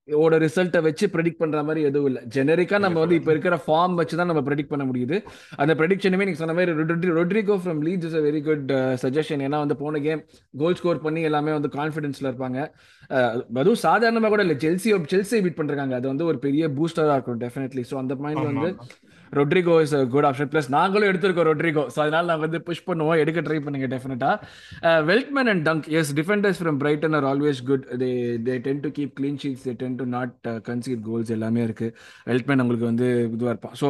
Speaker 1: ஓட ரிசல்ட்டை வச்சு ப்ரெடிக்ட் பண்ற மாதிரி எதுவும் இல்லை. ஜெனரிக்கா நம்ம வந்து இப்போ இருக்கிற ஃபார்ம் வச்சு தான் நம்ம ப்ரெடிக்ட் பண்ண முடியுது. அந்த ப்ரெடிக்ஷனுமே நீங்க சொன்ன மாதிரி Rodri Rodrigo from Leeds is a very good suggestion ஏன்னா வந்து போன கேம் கோல் ஸ்கோர் பண்ணி எல்லாமே வந்து கான்ஃபிடன்ஸ்ல இருப்பாங்க. அதுவும் சாதாரணமாக கூட இல்லை. செல்சி செல்சி பீட் பண்றாங்க அது வந்து ஒரு பெரிய பூஸ்டரா இருக்கும் டெஃபினெட்லி ஸோ அந்த பாயிண்ட்ல
Speaker 2: ஆமா
Speaker 1: வந்து Rodrigo is a good option plus நாங்களும் எடுத்திருக்கோம் ரொட்ரிகோ ஸோ அதனால நாங்கள் வந்து புஷ் பண்ணுவோம். எடுக்க ட்ரை பண்ணுங்க டெஃபினட்டா Veltman and Dunk as defenders from Brighton are always good they they tend to keep clean sheets they tend to not concede goals எல்லாமே இருக்கு. வெல்ட்மேன் உங்களுக்கு வந்து இதுவாக இருப்பான். So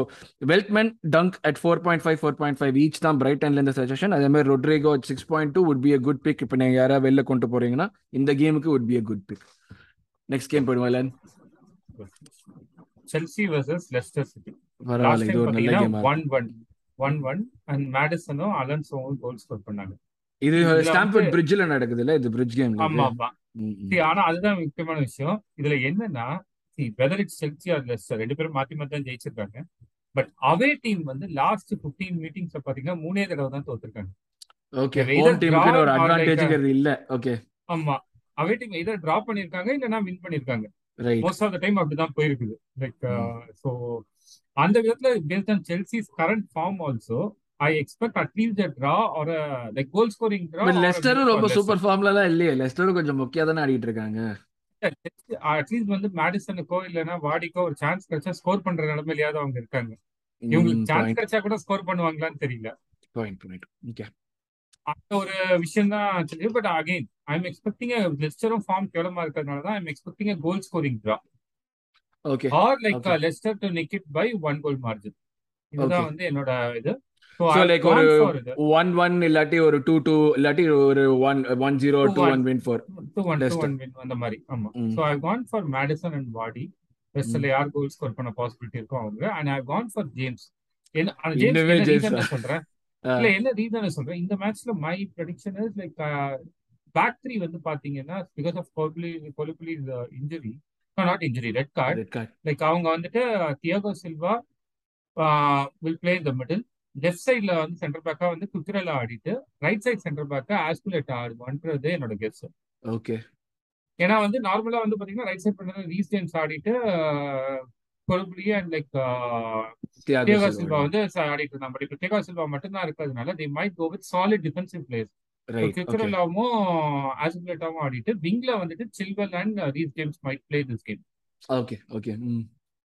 Speaker 1: Veltman Dunk at four point five four point five each தான் பிரைட்டன்ல இந்த suggestion அதே மாதிரி Rodrigo six point two would be a good pick இப்போ நீங்கள் யாராவது வெளில கொண்டு போறீங்கன்னா இந்த கேமுக்கு would be a good pick next game போயிடுவோம்
Speaker 2: செல்சி வர்சஸ் லெஸ்டர் சிட்டி
Speaker 1: பரவாயில்ல
Speaker 2: லாஸ்ட்
Speaker 1: இது
Speaker 2: டைம்
Speaker 1: ஒரு நல்ல
Speaker 2: பாத்தீங்கன்னா
Speaker 1: கேமா
Speaker 2: one one one one and மேடிசனும் அலன்சோவும் கோல் ஸ்கோர் பண்ணாங்க.
Speaker 1: இது பிரிட்ஜில் நடக்குது இல்ல இது பிரிட்ஜ் கேம்ல
Speaker 2: ஆமா ஆமா. ஆனா அதுதான் முக்கியமான விஷயம். இதுல என்னன்னா whether it's Chelsea or Leicester ரெண்டு பேரும் மாத்தி மாத்தி தான் ஜெயிச்சிருக்காங்க. பட் அவே டீம் வந்து லாஸ்ட் 15 மீட்டிங்ஸ்ல பாத்தீங்கன்னா மூணே தடவை தான் தோத்துருக்காங்க.
Speaker 1: ஓகே ஹோம் ஒரு அட்வான்டேஜ்ங்கிறது இல்ல. ஓகே
Speaker 2: ஆமா. அவே டீம் இதர் டிரா பண்ணிருக்காங்க இல்லைன்னா வின் பண்ணிருக்காங்க. மோஸ்ட் ஆஃப் த டைம் அப்படிதான் போயிருக்குது. லைக் ஸோ அந்த விதத்துல based on Chelsea's current form also I expect at least draw or like goal scoring
Speaker 1: draw லெஸ்டரும் ரொம்ப சூப்பர் ஃபார்ம்ல எல்லாம் இல்லையே. லெஸ்டரும் கொஞ்சம் முக்கியா தானே ஆடிட்டு இருக்காங்க.
Speaker 2: அட்லீஸ்ட் வந்து மேடிசனுக்கோ இல்லைன்னா வாடிக்கோ ஒரு சான்ஸ் கிடைச்சா ஸ்கோர் பண்ற நிலைமையிலயாவது அவங்க இருக்காங்க. இவங்களுக்கு சான்ஸ் கிடைச்சா கூட ஸ்கோர் பண்ணுவாங்களான்னு தெரியல.
Speaker 1: பாயிண்ட் பாயிண்ட் ஓகே
Speaker 2: அந்த ஒரு விஷயம் தான் but again I am expecting லெஸ்டரும் form கேவலமா இருக்கிறதுனால தான் I am expecting goal scoring draw
Speaker 1: okay
Speaker 2: or like
Speaker 1: Okay.
Speaker 2: Leicester to nick it by one goal
Speaker 1: margin.
Speaker 2: இதுதான் வந்து என்னோட இது.
Speaker 1: லைக் ஒரு ஒன் ஒன் இல்லாட்டி ஒரு டூ டூ இல்லாட்டி ஒரு one one zero
Speaker 2: two one.
Speaker 1: One win four
Speaker 2: two one two
Speaker 1: Leicester.
Speaker 2: One win அந்த மாதிரி. ஆமா. So I gone for Maddison and Vardy யார் கோல் ஸ்கோர் பண்ண பாசிபிலிட்டி இருக்கோ அவங்க. And I gone for James என்ன சொல்றேன்? இல்ல என்ன ரீசன் சொல்றேன்? இந்த மேட்ச்ல my prediction is like back three வந்து பாத்தீங்கன்னா because of Koulibaly's injury not injury red card
Speaker 1: red card
Speaker 2: like அவங்க வந்துட்டு தியாகோ சில்வா வில் பிளே இந்த மிடில் லெஃப்ட் சைட்ல வந்து சென்டர் பேக்கா வந்து குக்ரலா ஆடிட்டு ரைட் சைட் சென்டர் பேக்கா ஆஸ்குலேட் ஆடுவான்றது என்னோட கெஸ்
Speaker 1: ஓகே
Speaker 2: ஏன்னா வந்து நார்மலா வந்து பாத்தீங்கன்னா ரைட் சைட் பண்ண ரீஸ் ஜேம்ஸ் ஆடிட்டு Koulibaly
Speaker 1: and
Speaker 2: like
Speaker 1: Thiago
Speaker 2: Silva வந்து ஆடிட்டு இருந்தாங்க பட் இப்போ தியாகோ சில்வா மட்டும்தான் இருக்கிறதுனால they might go with solid defensive players.
Speaker 1: Right okay
Speaker 2: குக்ரலாவும் ஆஸ்குலேட்டாவும் ஆடிட்டு விங்ல வந்துட்டு Chilwell and Reece James might play this
Speaker 1: game okay okay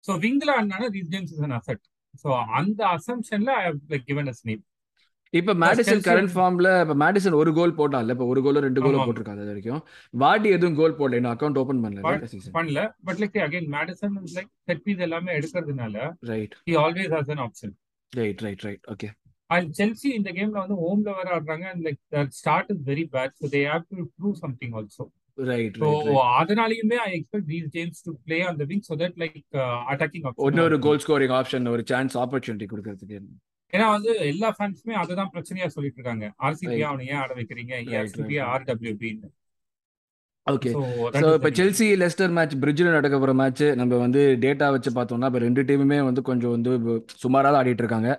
Speaker 2: so விங்ல ஆடினால Reece James is an asset அந்த அசம்ஷன்ல I like given as name
Speaker 1: இப்ப Maddison current ஃபார்ம்ல இப்ப Madison ஒரு கோல் போட்டான்ல இப்ப ஒரு கோலோ ரெண்டு கோலோ
Speaker 2: ஆமா.
Speaker 1: போட்டிருக்காது அது வரைக்கும். வாடி எதுவும் கோல் போடல இன்னும் அக்கௌண்ட் ஓபன் பண்ணல
Speaker 2: பண்ணல. But like again Maddison like set piece எல்லாமே எடுக்கிறதுனால
Speaker 1: right
Speaker 2: he always has an option
Speaker 1: right right right okay
Speaker 2: and Chelsea இந்த கேம்ல வந்து ஹோம்ல வேற ஆடுறாங்க. And like start is very bad so they have to prove
Speaker 1: something
Speaker 2: also
Speaker 1: right
Speaker 2: அதனாலயுமே I expect these James to play on the wing so that like attacking
Speaker 1: இன்னொரு goal scoring option ஒரு chance opportunity கொடுக்கறதுக்கு.
Speaker 2: ஏன்னா வந்து எல்லா ஃபேன்ஸுமே அதுதான் பிரச்சனையா சொல்லிட்டு இருக்காங்க ஆர்சிபி. அவனை ஏன் ஆட வைக்கிறீங்க
Speaker 1: Right,
Speaker 2: ஆர்சிபி
Speaker 1: right, right.
Speaker 2: ஆர்டபிள்யூபின்னு
Speaker 1: ஓகே
Speaker 2: ஸோ
Speaker 1: இப்போ செல்சி லெஸ்டர் மேட்ச் பிரிட்ஜில் நடக்க போகிற மேட்ச் நம்ம வந்து டேட்டா வச்சு பார்த்தோம்னா இப்போ ரெண்டு டீமுமே வந்து கொஞ்சம் வந்து சுமாராக தான் ஆடிட்டு இருக்காங்க.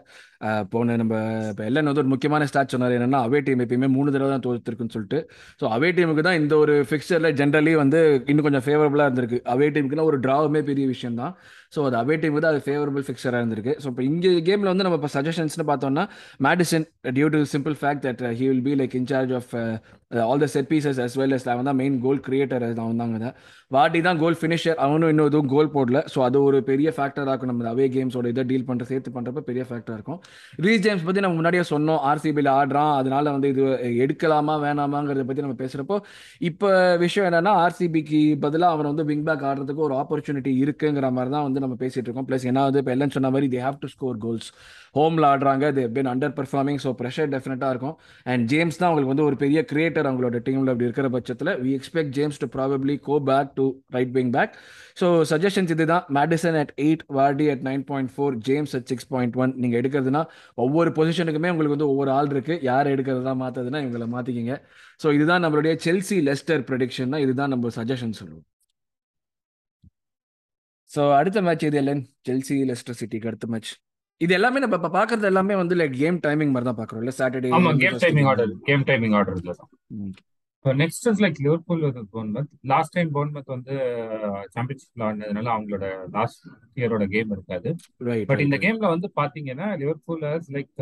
Speaker 1: போன நம்ம இப்போ எல்லாம் வந்து ஒரு முக்கியமான ஸ்டாட் சொன்னார். என்னன்னா அவே டீம் எப்பயுமே மூணு தடவை தான் தோத்துருக்குன்னு சொல்லிட்டு. ஸோ அவே டீமுக்கு தான் இந்த ஒரு ஃபிக்சரில் ஜென்ரலி வந்து இன்னும் கொஞ்சம் ஃபேவரபுளாக இருந்திருக்கு. அவே டீமுக்குனா ஒரு ட்ராவுமே பெரிய விஷயம் தான் ஸோ அது அவே டைம் வந்து அது ஃபேவரபிள் ஃபிக்சராக இருந்திருக்கு. ஸோ இப்போ இங்கே கேமில் வந்து நம்ம இப்போ சஜஷன்ஸ்னு பார்த்தோம்னா Maddison due to simple fact that he will be like in charge of all the set pieces as well as அவன் தான் மெயின் கோல் கிரியேட்டர் அவன் தாங்க தான். வாட்டி தான் கோல் ஃபினிஷர் அவனும் இன்னும் எதுவும் கோல் போடல. ஸோ அது ஒரு பெரிய ஃபேக்டராக இருக்கும். நம்ம அவே கேம்ஸோட இதை டீல் பண்ணுற சேர்த்து பண்ணுறப்ப பெரிய ஃபேக்டராக இருக்கும். ரீஸ் ஜேம்ஸ் பற்றி நம்ம முன்னாடியே சொன்னோம். ஆர்சிபியில் ஆடுறான். அதனால வந்து இது எடுக்கலாமா வேணாமாங்கிறத பற்றி நம்ம பேசுகிறப்போ இப்போ விஷயம் என்னன்னா ஆர்சிபிக்கு பதிலாக அவன் வந்து விங் பேக் ஆடுறதுக்கு ஒரு ஆப்பர்ச்சுனிட்டி இருக்குங்கிற மாதிரி தான் வந்து நம்ம பேசிட்டு இருக்கோம். ப்ளஸ் என்ன வந்து இப்போ எல்லாம் சொன்ன மாதிரி they have to score goals ஹோம்ல ஆடுறாங்க they been underperforming so pressure டெஃபினட்டாக இருக்கும். அண்ட் ஜேம்ஸ் தான் அவங்களுக்கு வந்து ஒரு பெரிய கிரியேட்டர் அவங்களோட டீமில் அப்படி இருக்கிற பட்சத்தில் we expect James to probably go back to right wing back so suggestions இதுதான். Maddison at eight Vardy at nine point four James at six point one நீங்கள் எடுக்கிறதுனா ஒவ்வொரு பொசிஷனுக்குமே உங்களுக்கு வந்து ஒவ்வொரு ஆள் இருக்கு. யார் எடுக்கிறதா மாற்றதுன்னா இவங்களை மாற்றிக்கிங்க ஸோ இதுதான் நம்மளுடைய செல்சி லெஸ்டர் ப்ரெடிக்ஷன்னா இதுதான் நம்ம சஜஷன் சொல்லுவோம். ஸோ அடுத்த மேட்ச் இது இல்லைன்னு செல்சி லெஸ்டர் சிட்டிக்கு அடுத்த மேட்ச் இது எல்லாமே நம்ம இப்போ பார்க்கறது எல்லாமே வந்து லைக் கேம் டைமிங் மாதிரி தான் பார்க்குறோம் இல்லை? சாட்டர்டே
Speaker 2: ஆமா game timing order game timing order தான். Next is like Liverpool with Bournemouth last time Bournemouth வந்து சாம்பியன்ஷிப்ல ஆனதுனால அவங்களோட லாஸ்ட் இயரோட கேம் இருக்காது. பட் இந்த கேம்ல வந்து பாத்தீங்கன்னா லிவர்பூல் லைக்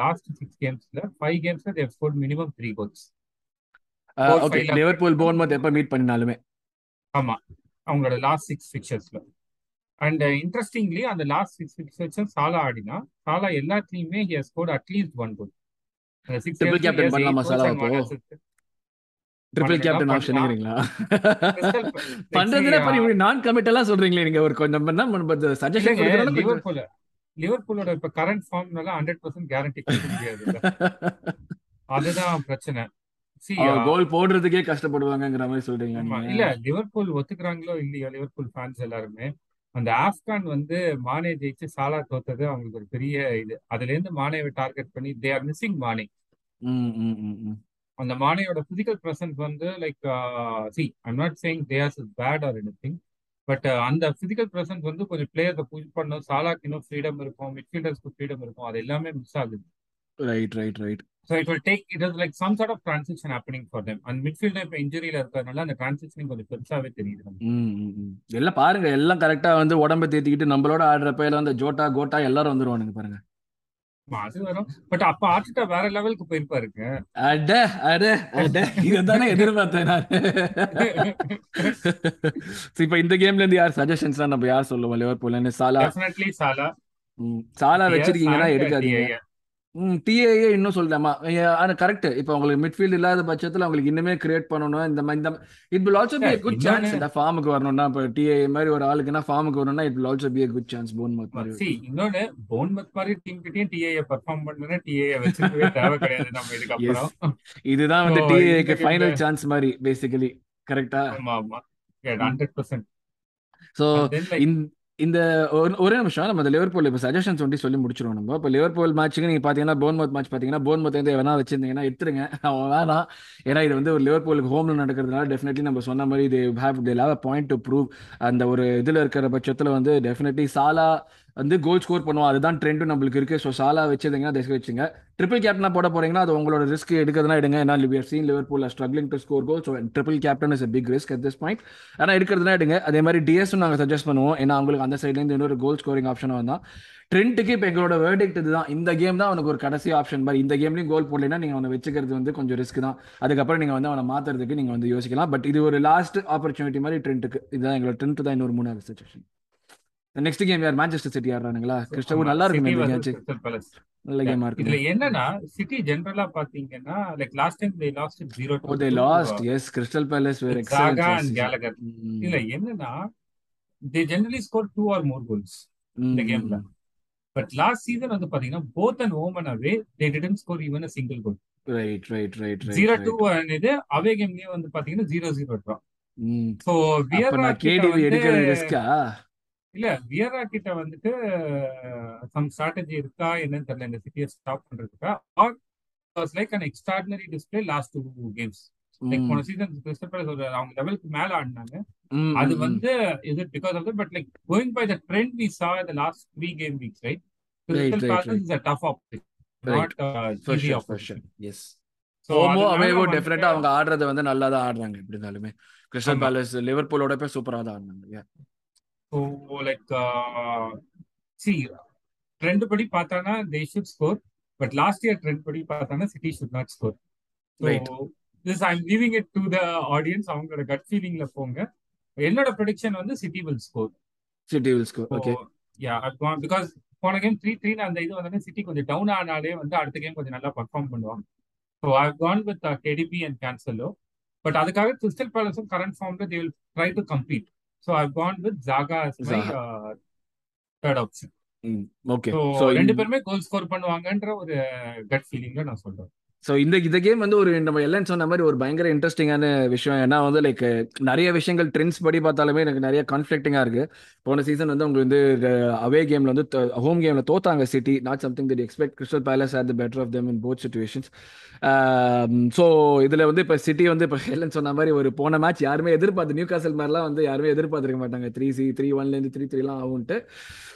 Speaker 2: லாஸ்ட் சிக்ஸ் கேம்ஸ்ல five கேம்ஸ்ல they've scored minimum three goals
Speaker 1: okay Liverpool Bournemouth எப்ப மீட் பண்ணினாலுமே
Speaker 2: ஆமா அவங்களோட லாஸ்ட் சிக்ஸ் பிக்சர்ஸ்ல அண்ட் இன்ட்ரெஸ்டிங்லி அந்த லாஸ்ட் சிக்ஸ் பிக்சர்ஸ் சாலா ஆடினா சாலா எல்லாத்துலயுமே he scored at least one goal
Speaker 1: triple captain பண்ணலாமா சாலா அப்போ? ட்ரிபிள் கேப்டன் ஆப்ஷனுங்கிறீங்களா பண்றதுல பண்ணி? நான் கமிட் எல்லாம் சொல்றீங்களே நீங்க. ஒரு கொஞ்சம் என்ன சஜஷன்
Speaker 2: லிவர்பூல் லிவர்பூலோட இப்ப கரண்ட் ஃபார்ம்னால ஹண்ட்ரட் பர்சன்ட் கேரண்டி கொடுக்க முடியாது அதுதான் பிரச்சனை.
Speaker 1: கோல் போடுறதுக்கே கஷ்டப்படுவாங்கங்கிற மாதிரி சொல்றீங்க
Speaker 2: இல்ல லிவர்பூல் ஒத்துக்கிறாங்களோ இல்லையோ லிவர்பூல் ஃபேன்ஸ் எல்லாருமே அந்த ஆப்கான் வந்து மானே ஜெயிச்சு சாலா தோத்தது அவங்களுக்கு ஒரு பெரிய இது. அதுல இருந்து மானேவை டார்கெட் பண்ணி தே ஆர் மிஸ்ஸிங் மானே. அந்த மானையோட பிசிக்கல் பிரசன்ஸ் வந்து like see I'm not saying there's is bad or anything but அந்த பிசிக்கல் பிரசன்ஸ் வந்து கொஞ்சம் பிளேயர்ஸை புஷ் பண்ணும். சாலாக்கு இன்னும் ஃப்ரீடம் இருக்கும் மிட்ஃபீல்டர்ஸ்க்கு ஃப்ரீடம் இருக்கும். அது எல்லாமே மிஸ் ஆகுது.
Speaker 1: Right right right
Speaker 2: so it will take it is like some sort of transition happening for them அந்த மிட்ஃபீல்டர் இப்போ இன்ஜுரியில இருக்கிறதுனால அந்த ட்ரான்சிஷன் கொஞ்சம் பெருசாவே தெரியுது
Speaker 1: எல்லாம் பாருங்க எல்லாம் கரெக்டா வந்து உடம்ப தேத்திக்கிட்டு நம்மளோட ஆடுறப்ப எல்லாம் அந்த ஜோட்டா கோட்டா எல்லாரும் வந்துருவானுங்க பாருங்க.
Speaker 2: அது வரும். பட் அப்ப ஆர்டிட்டா வேற லெவலுக்கு போயிருப்பாருங்க.
Speaker 1: அட அட அட. இதுதானே எதிர்பார்த்தேன் நான். இப்ப இந்த கேம்ல இருந்து யார் சஜஷன்ஸ் நம்ம யார் சொல்லுவோம்? லிவர்பூல் சாலா.
Speaker 2: சாலா.
Speaker 1: சாலா வச்சிருக்கீங்கன்னா எடுக்காதீங்க. டிஏஏ இன்னும் சொல்லலாமா ஆனா கரெக்ட் இப்போ உங்களுக்கு மிட்ஃபீல்ட் இல்லாத பட்சத்துல அவங்களுக்கு இன்னுமே கிரியேட் பண்ணணும். இந்த இந்த it will also be good chance இந்த ஃபார்முக்கு வரணும்னா இப்போ டிஏ மாதிரி ஒரு ஆளுக்குன்னா ஃபார்முக்கு வரணும்னா it will also be good chance Bournemouth
Speaker 2: மாதிரி இன்னொன்னு போன் மத் மாதிரி டீம் கிட்டயும் டிஏஏ பெர்ஃபார்ம் பண்ணனும்னா டிஏஏ வச்சிருக்கவே தேவை கிடையாது. நம்ம இதுக்கு அப்புறம்
Speaker 1: இதுதான் வந்து டிஏஏக்கு ஃபைனல் சான்ஸ் மாதிரி பேசிக்கலி கரெக்டா
Speaker 2: ஆமா ஆமா. 100%
Speaker 1: சோ இந்த ஒரே நிமிஷம் நம்ம இந்த லிவர்பூல் இப்போ சஜஷன்ஸ் ஒண்டி சொல்லி முடிச்சிருவோம் நம்ம. இப்போ லிவர்பூல் மேட்ச்சுக்கு நீங்கள் பார்த்தீங்கன்னா போன்மத் மேட்ச் பார்த்தீங்கன்னா போன்மத் வந்து எவனா வச்சிருந்தீங்கன்னா எடுத்துருங்க. அவன் வேணாம் ஏன்னா இது வந்து ஒரு லிவர்பூலுக்கு ஹோம்ல நடக்கிறதுனால டெஃபினெட்லி நம்ம சொன்ன மாதிரி இது have they love point to prove அந்த ஒரு இதில் இருக்கிற பட்சத்தில் வந்து டெஃபினெட்லி சாலா வந்து கோல் ஸ்கோர் பண்ணுவோம் அதுதான் ட்ரெண்டும் நம்மளுக்கு இருக்கு. ஸோ சாலா வச்சதுங்கன்னா தயவு வச்சுங்க. ட்ரிபிள் கேப்டனா போட போறீங்கன்னா அது உங்களோட ரிஸ்க் எடுக்கிறதுனா எடுங்க. ஏன்னா லிவியர் seen Liverpool struggling to score goal so triple captain is big risk at this point ஆனால் எடுக்கிறதுனா எடுங்க. அதே மாதிரி டிஎஸும் நாங்கள் சஜஸ்ட் பண்ணுவோம். ஏன்னா அவங்களுக்கு அந்த சைட்லேருந்து இன்னொரு கோல் ஸ்கோரிங் ஆப்ஷனாக வந்தால் ட்ரெண்ட்டுக்கு இப்போ எங்களோட வேர்டிக்ட் இதுதான். இந்த கேம் தான் அவனுக்கு ஒரு கடைசி ஆப்ஷன் மாதிரி இந்த கேம்லையும் கோல் போடலைன்னா நீங்கள் அவனை வச்சுக்கிறது வந்து கொஞ்சம் ரிஸ்க் தான். அதுக்கப்புறம் நீங்கள் வந்து அவனை மாற்றுறதுக்கு நீங்கள் வந்து யோசிக்கலாம். பட் இது ஒரு லாஸ்ட் ஆப்பர்ச்சுனிட்டி மாதிரி ட்ரெண்ட்டுக்கு இதுதான் எங்களோட ட்ரெண்ட் தான் இன்னொரு மூணாவது சுச்சுவேஷன் நெக்ஸ்ட் கேம் யார்? மான்செஸ்டர் சிட்டி ஆடுறானுங்களா? கிறிஸ்டபு நல்லா இருக்கும் நல்ல கேமா இருக்கு
Speaker 2: இதுல என்னன்னா சிட்டி ஜெனரலா பாத்தீங்கன்னா like last time they lost 0
Speaker 1: o they lost yes Crystal Palace were
Speaker 2: excellent Gallagher இதுல என்னன்னா they generally score two or more goals இந்த கேம்ல பட் லாஸ்ட் சீசன் வந்து பாத்தீங்கன்னா both and and away they didn't score even a single goal
Speaker 1: right right right right
Speaker 2: zero two இது away கேம்லயே வந்து பாத்தீங்கன்னா ஜீரோ ஜீரோ ட்ரா சோ
Speaker 1: வியரா KDB எடுக்கிறது ரிஸ்கா
Speaker 2: இல்ல வியரா கிட்ட வந்துட்டு சம் ஸ்ட்ராட்டஜி இருக்கா என்னன்னு தெரியல இந்த சிட்டியை stop பண்றதுக்கா? Or was like an extraordinary display last two games like போன சீசன் கிறிஸ்டல் பேலஸ் ஒரு அவங்க லெவலுக்கு மேல ஆடினாங்க. அது வந்து இது because of but like going by the trend we saw the last three game weeks right Crystal Palace is a tough opposite
Speaker 1: yes homo அவேவோ டெஃபினட்டா அவங்க ஆடுறது வந்து நல்லா தான் ஆடுறாங்க எப்படி இருந்தாலுமே கிறிஸ்டல் பேலஸ் லிவர்பூலோட போய் சூப்பரா தான் ஆடுனாங்க
Speaker 2: ஸோ லைக் சி ட்ரெண்ட் படி பார்த்தானா they should score but last year trend படி பார்த்தானா City should not score this I am leaving it to the audience அவங்களோட கட் ஃபீலிங்ல போங்க. என்னோட ப்ரொடிக்ஷன் வந்து City will score
Speaker 1: City will score okay
Speaker 2: yeah because போன கேம் த்ரீ த்ரீ அந்த இது வந்து சிட்டி கொஞ்சம் டவுன் ஆனாலே வந்து அடுத்த கேம் கொஞ்சம் நல்லா பர்ஃபார்ம் பண்ணுவாங்க. So I gone with KDB and Cancelo but அதுக்காக கிறிஸ்டல் பேலஸும் கரண்ட் ஃபார்ம்ல they will try to complete so I gone with Xhaka my third option
Speaker 1: okay
Speaker 2: so
Speaker 1: so
Speaker 2: ரெண்டு பேருமே கோல் ஸ்கோர் பண்ணுவாங்கன்ற ஒரு கட் ஃபீலிங்ல நான் சொல்றேன்.
Speaker 1: ஸோ இந்த இந்த கேம் வந்து ஒரு நம்ம எல்லாம் சொன்ன மாதிரி ஒரு பயங்கர இன்ட்ரெஸ்டிங்கான விஷயம். ஏன்னா வந்து லைக் நிறைய விஷயங்கள் ட்ரெண்ட்ஸ் படி பார்த்தாலுமே எனக்கு நிறைய கான்ஃப்ளிக்டிங்காக இருக்கு. போன சீசன் வந்து உங்களுக்கு வந்து அவே கேம்ல வந்து ஹோம் கேம்ல தோத்தாங்க City not something that expect Crystal Palace are the better of them in both situations so இதில் வந்து இப்போ சிட்டி வந்து இப்போ ஹெலன் சொன்ன மாதிரி ஒரு போன மேட்ச் யாருமே எதிர்பார்த்து நியூ காசல் மாதிரிலாம் வந்து யாருமே எதிர்பார்த்துருக்க மாட்டாங்க. த்ரீ சி த்ரீ ஒன்லேருந்து த்ரீ த்ரீலாம் ஆகும்ட்டு.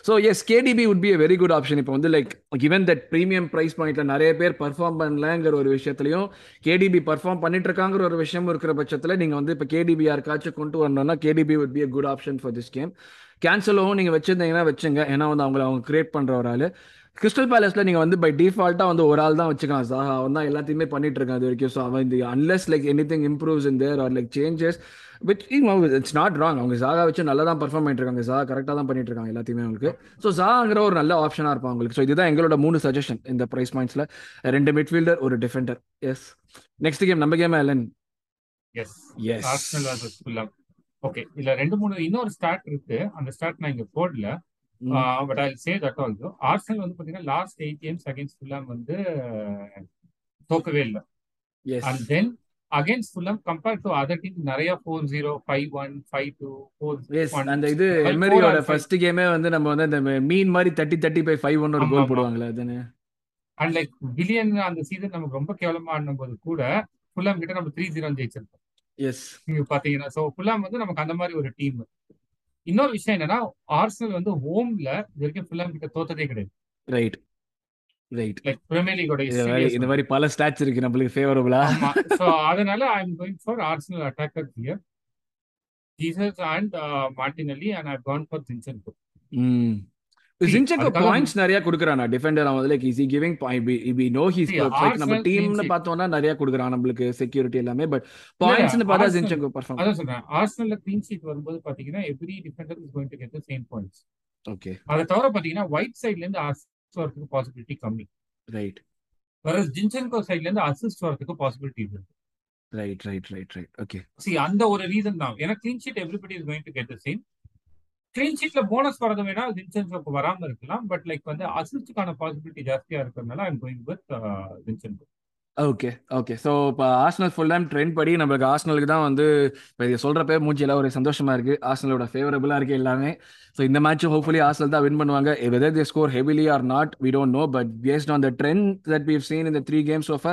Speaker 1: So yes KDB would be a very good option இப்போ வந்து like given that premium price பாயிண்ட்ல நிறைய பேர் பர்ஃபார்ம் பண்ணலங்கிற ஒரு விஷயத்துலையும் கேடிபி பர்ஃபார்ம் பண்ணிட்டு இருக்காங்கிற ஒரு விஷயம் இருக்கிற பட்சத்தில் நீங்கள் வந்து இப்போ கேடிபி யாருக்காச்சும் கொண்டு வரணும்னா KDB would be a good option for this game கேன்சலோவும் நீங்கள் வச்சிருந்தீங்கன்னா வச்சுங்க. ஏன்னா வந்து அவங்கள அவங்க கிரியேட் பண்ணுற ஒரு ஆள் கிறிஸ்டல் பேலஸில் நீங்கள் வந்து பை டிஃபால்ட்டாக வந்து ஒரு ஆள் தான் வச்சுக்கலாம் சார் அவன் தான் எல்லாத்தையுமே பண்ணிட்டு இருக்கான் அது வரைக்கும். ஸோ அவன் இந்த unless like anything improves in there or like changes which it's not wrong அவங்க ஜாகா வச்சு நல்லா தான் பர்ஃபார்ம் பண்ணிட்டு இருக்காங்க. ஜா கரெக்டாக தான் பண்ணிட்டு இருக்காங்க எல்லாத்தையுமே அவங்களுக்கு. ஸோ ஜாங்கிற ஒரு நல்ல ஆப்ஷனாக இருப்பாங்க உங்களுக்கு ஸோ இதுதான் எங்களோட மூணு சஜஷன் இந்த ப்ரைஸ் பாயிண்ட்ஸில் ரெண்டு மிட்ஃபீல்டர் ஒரு டிஃபெண்டர் எஸ் நெக்ஸ்ட் கேம் நம்ம கேம் இல்லன்
Speaker 2: எஸ்
Speaker 1: எஸ்
Speaker 2: ஓகே இதுல ரெண்டு மூணு இன்னொரு ஸ்டார்ட் இருக்கு. அந்த ஸ்டார்ட் நான் இங்க போடல. But I say that also Arsenal வந்து பாத்தீங்கன்னா last eight games against Fulham வந்து தோக்கவே இல்லை. And then against Fulham compare to other team நிறைய four zero five one five two
Speaker 1: four அந்த இது எமரியோட ஃபர்ஸ்ட் கேமே வந்து நம்ம வந்து அந்த மீன் மாதிரி தட்டி தட்டி போய் ஃபைவ் ஒன் ஒரு கோல். போடுவாங்களே அதுன்னு
Speaker 2: அண்ட் லைக் வில்லியன் அந்த சீசன் நமக்கு ரொம்ப கேவலமா ஆடின போது கூட ஃபுல்லம் கிட்ட நம்ம த்ரீ ஜீரோ ஜெயிச்சிருக்கோம்
Speaker 1: எஸ்
Speaker 2: நீங்க பாத்தீங்கன்னா சோ ஃபுல்லாம் வந்து நமக்கு அந்த மாதிரி ஒரு டீம் இன்னொரு விஷயம் என்னன்னா ஆர்சனல் வந்து ஹோம்ல இது வரைக்கும் ஃபுல்லாம் கிட்ட தோத்ததே கிடையாது.
Speaker 1: ரைட் ரைட்
Speaker 2: லைக் பிரீமியர் லீகோட
Speaker 1: இந்த மாதிரி பல ஸ்டாட்ஸ் இருக்கு நம்மளுக்கு ஃபேவரபிளா
Speaker 2: சோ அதனால I am going for Arsenal attacker here Jesus and Martinelli and I gone
Speaker 1: for
Speaker 2: Zinchenko
Speaker 1: hmm.
Speaker 2: அதுக்காக
Speaker 1: பாயிண்ட்ஸ் நிறைய கொடுக்குறானா? டிஃபெண்டர் அவன் like is giving we know
Speaker 2: he's
Speaker 1: like நம்ம டீம்னு. பார்த்தோம்னா நிறைய கொடுக்குறான் நம்மளுக்கு செக்யூரிட்டி எல்லாமே பட் பாயிண்ட்ஸ்னு பார்த்தா ஜின்செக்கோ பர்ஃபார்ம்
Speaker 2: அதான் சொல்றேன். ஆர்சனல்ல க்ளீன் ஷீட் வரும்போது பாத்தீங்கன்னா every defender is going to get the same points
Speaker 1: okay
Speaker 2: அதை தவிர பாத்தீங்கன்னா ஒயிட் சைட்ல இருந்து அசிஸ்ட் வரதுக்கு பாசிபிலிட்டி கம்மி.
Speaker 1: ரைட்
Speaker 2: வேற ஜின்சென்கோ சைட்ல இருந்து அசிஸ்ட் வரதுக்கு பாசிபிலிட்டி இருக்கு.
Speaker 1: Right right right right okay
Speaker 2: see அந்த ஒரு ரீசன் தான். ஏன்னா clean sheet everybody is going to get the same clean ஷீட்ல bonus வரது வேணா ஜின்சென்கோக்கு வராம இருக்கலாம். பட் லைக் வந்து அசிஸ்டுக்கான பாசிபிலிட்டி ஜாஸ்தியா இருக்கிறதுனால I'm going with Zinchenko
Speaker 1: okay okay so இப்போ ஆர்சனல் ஃபுல் டைம் ட்ரெண்ட் படி நம்மளுக்கு ஆர்சனலுக்கு தான் வந்து இப்போ இதை சொல்கிறப்ப மூஞ்சியில் ஒரு சந்தோஷமா இருக்கு. ஆர்சனலோட ஃபேவரபுளாக இருக்கு எல்லாமே. ஸோ இந்த மேட்ச் ஹோப்ஃபுல்லி ஆர்சனல் தான் வின் பண்ணுவாங்க. Whether they score heavily or not we don't know but based on the trend that we've seen இந்த three games of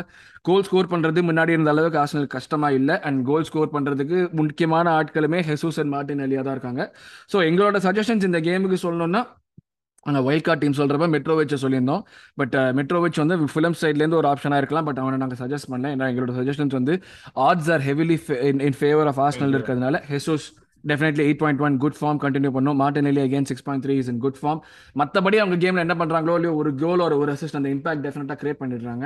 Speaker 1: goal score பண்ணுறது முன்னாடி இருந்த அளவுக்கு ஆர்சனல் கஷ்டமாக இல்லை. அண்ட் கோல் ஸ்கோர் பண்ணுறதுக்கு முக்கியமான ஆட்களுமே ஹெசூஸ் அண்ட் மார்டின் அலியாக தான் இருக்காங்க. ஸோ எங்களோட சஜஷன்ஸ் இந்த கேமுக்கு சொல்லணும்னா ஆனால் வைல்ட் கார்ட் டீம் சொல்கிறப்ப மெட்ரோவிச்சை சொல்லியிருந்தோம். பட் மெட்ரோவிச் வந்து ஃபிலிம் சைட்லேருந்து ஒரு ஆப்ஷனாக இருக்கலாம். பட் அவனை நாங்கள் சஜஸ்ட் பண்ணல. ஏன்னா எங்களோட சஜஷன்ஸ் வந்து odds are heavily in favour of Arsenal இருக்கிறதுனால Jesus definitely eight point one good form continue பண்ணும். Martinelli again six point three is in good form மற்றபடி அவங்க கேமில் என்ன பண்ணுறாங்களோ இல்லையோ ஒரு கோல் ஒரு ஒரு அசிஸ்ட் அந்த இம்பாக்ட் டெஃபினட்டாக கிரியேட் பண்ணிடுறாங்க.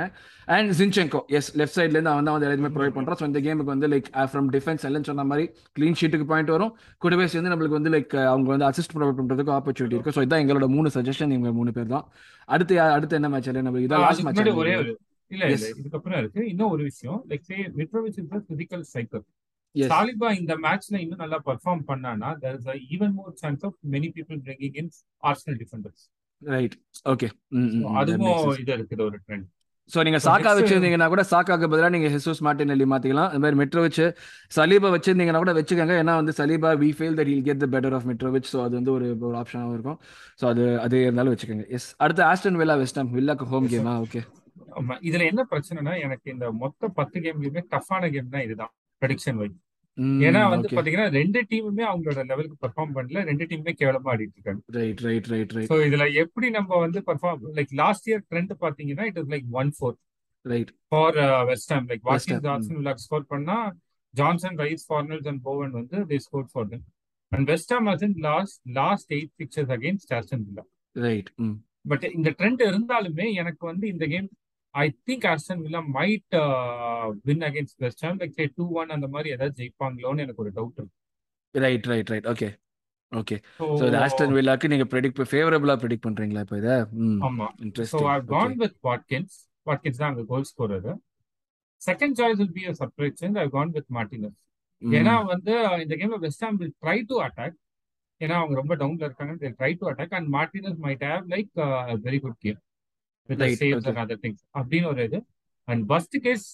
Speaker 1: அண்ட் ஜின்செங்கோ எஸ் லெஃப்ட் சைட்லேருந்து அவன் தான் வந்து எல்லாத்தையுமே ப்ரொவைட் பண்ணுறான் ஸோ இந்த கேமுக்கு வந்து லைக் ஃப்ரம் டிஃபென்ஸ் எல்லாம் சொன்ன மாதிரி க்ளீன் ஷீட்டுக்கு பாயிண்ட் வரும். கூடவே சேர்ந்து நம்மளுக்கு வந்து லைக் அவங்க வந்து அசிஸ்ட் ப்ரொவைட் பண்ணுறதுக்கு ஆப்பர்ச்சுனிட்டி இருக்கு. ஸோ இதான் எங்களோட மூணு சஜஷன் இவங்க மூணு பேர் தான். அடுத்து அடுத்து என்ன மேட்ச் நம்மளுக்கு இதான் லாஸ்ட் மேட்ச்
Speaker 2: இல்ல இல்ல. இதுக்கப்புறம் இருக்கு. இன்னும் ஒரு விஷயம் like say Mitrovic is physical
Speaker 1: yes
Speaker 2: Saliba இந்த மேட்ச்ல இன்னும் நல்லா பெர்ஃபார்ம் பண்ணானா there is even more chance of many people bringing in Arsenal defenders
Speaker 1: right okay
Speaker 2: அதுவும் இது இருக்குது ஒரு ட்ரெண்ட்
Speaker 1: ஸோ நீங்க சாக்கா வச்சிருந்தீங்கன்னா கூட சாக்காக்கு பதிலாக நீங்க ஹெசூஸ் மார்டினெல்லி மாத்திக்கலாம். இந்த மாதிரி மெட்ரோவிச் சலீபா வச்சிருந்தீங்கன்னா கூட வச்சுக்கோங்க. ஏன்னா வந்து Saliba we feel that he'll get the better of Mitrovic so அது வந்து ஒரு ஒரு ஆப்ஷனாகவும் இருக்கும். ஸோ அது அது இருந்தாலும் வச்சுக்கோங்க. எஸ் அடுத்து ஆஸ்டன் வில்லா வெஸ்டம் வில்லாக்கு ஹோம். கேமா ஓகே
Speaker 2: இதுல என்ன பிரச்சனைனா எனக்கு இந்த மொத்த பத்து கேம்லயுமே டஃப்பான கேம் தான் இதுதான். ப்ரெடிக்ஷன் வைஸ் ஏன்னா வந்து பாத்தீங்கன்னா ரெண்டு டீமுமே அவங்களோட லெவலுக்கு பெர்ஃபார்ம் பண்ணல ரெண்டு டீமுமே கேவலமா ஆடிட்டு இருக்காங்க.
Speaker 1: Right right right right
Speaker 2: so இதுல எப்படி நம்ம வந்து perform like last year trend பாத்தீங்கன்னா it is
Speaker 1: like
Speaker 2: one four right for
Speaker 1: West Ham
Speaker 2: like Watkins Johnson வில்லாக் score பண்ணா Johnson Rice Fornals and Bowen வந்து they score for them and West Ham has in last last eight fixtures against Aston
Speaker 1: Villa right
Speaker 2: but இந்த trend இருந்தாலுமே எனக்கு வந்து இந்த game I think Aston Villa might win against West Ham like two one அந்த மாதிரி ஏதாவது ஜெயிப்பாங்களோன்னு எனக்கு ஒரு டவுட் இருக்கு.
Speaker 1: Right right right
Speaker 2: okay
Speaker 1: okay இது ஆஸ்டன் வில்லாக்கு நீங்க ப்ரெடிக்ட் ஃபேவரபிளா ப்ரெடிக்ட் பண்றீங்களா இப்போ இதை? ம்
Speaker 2: ஆமா.
Speaker 1: Interesting
Speaker 2: I
Speaker 1: okay
Speaker 2: gone with Watkins Watkins தான் அங்கே goal scorer second choice will be a surprise I gone with Martinez ஏன்னா வந்து இந்த கேம்ல West Ham will try to attack ஏன்னா அவங்க ரொம்ப டவுன்ல இருக்காங்க try to attack and Martinez might have like very good game with
Speaker 1: right
Speaker 2: saves
Speaker 1: okay
Speaker 2: and other things அப்படின்னு ஒரு இது and first case